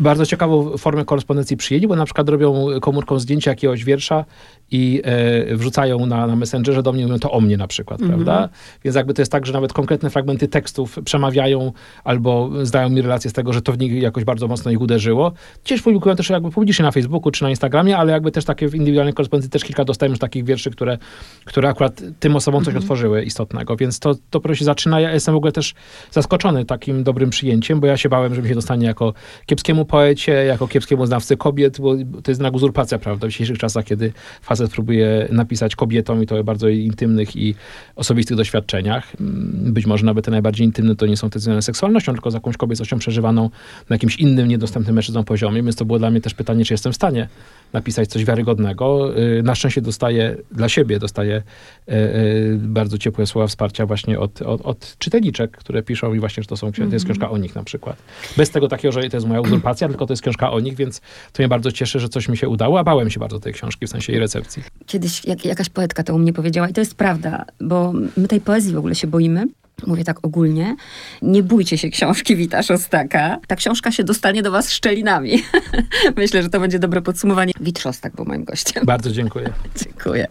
bardzo ciekawą formę korespondencji przyjęli, bo na przykład robią komórką zdjęcia jakiegoś wiersza i e, wrzucają na, na Messengerze do mnie, mówią to o mnie na przykład, mm -hmm. prawda? Więc jakby to jest tak, że nawet konkretne fragmenty tekstów przemawiają albo zdają mi relację z tego, że to w nich jakoś bardzo mocno ich uderzyło. Gdzieś publikują też jakby publicznie na Facebooku czy na Instagramie, ale jakby też takie w indywidualnej korespondencji też kilka dostałem już takich wierszy, które, które akurat tym osobom coś mm -hmm. otworzyły istotnego, więc to, to dopiero się zaczyna. Ja jestem w ogóle też zaskoczony takim dobrym przyjęciem, bo ja się bałem, że mi się dostanie jako kiepskiemu poecie, jako kiepskiemu znawcy kobiet, bo to jest jednak uzurpacja, prawda, w dzisiejszych czasach, kiedy facet próbuje napisać kobietom i to o bardzo intymnych i osobistych doświadczeniach. Mm, być może nawet te najbardziej intymne to nie są te związane z seksualnością, tylko z jakąś kobiecością przeżywaną na jakimś innym, niedostępnym mężczyznom poziomie, więc to było dla mnie też pytanie, czy jestem w stanie napisać coś wiarygodnego. Y, na szczęście dostaję dla siebie, dostaję y, y, bardzo ciepłe słowa wsparcia właśnie od, od, od czytelniczek, które piszą i właśnie, że to, są, to jest książka o nich na przykład. Bez tego takiego, że to jest moja uzurpacja, tylko to jest książka o nich, więc to mnie bardzo cieszy, że coś mi się udało, a bałem się bardzo tej książki, w sensie jej recepcji. Kiedyś jak, jakaś poetka to u mnie powiedziała i to jest prawda, bo my tej poezji w ogóle się boimy, mówię tak ogólnie, nie bójcie się książki Wita Szostaka. Ta książka się dostanie do was szczelinami. Myślę, że to będzie dobre podsumowanie. Wit Szostak był moim gościem. Bardzo dziękuję. dziękuję.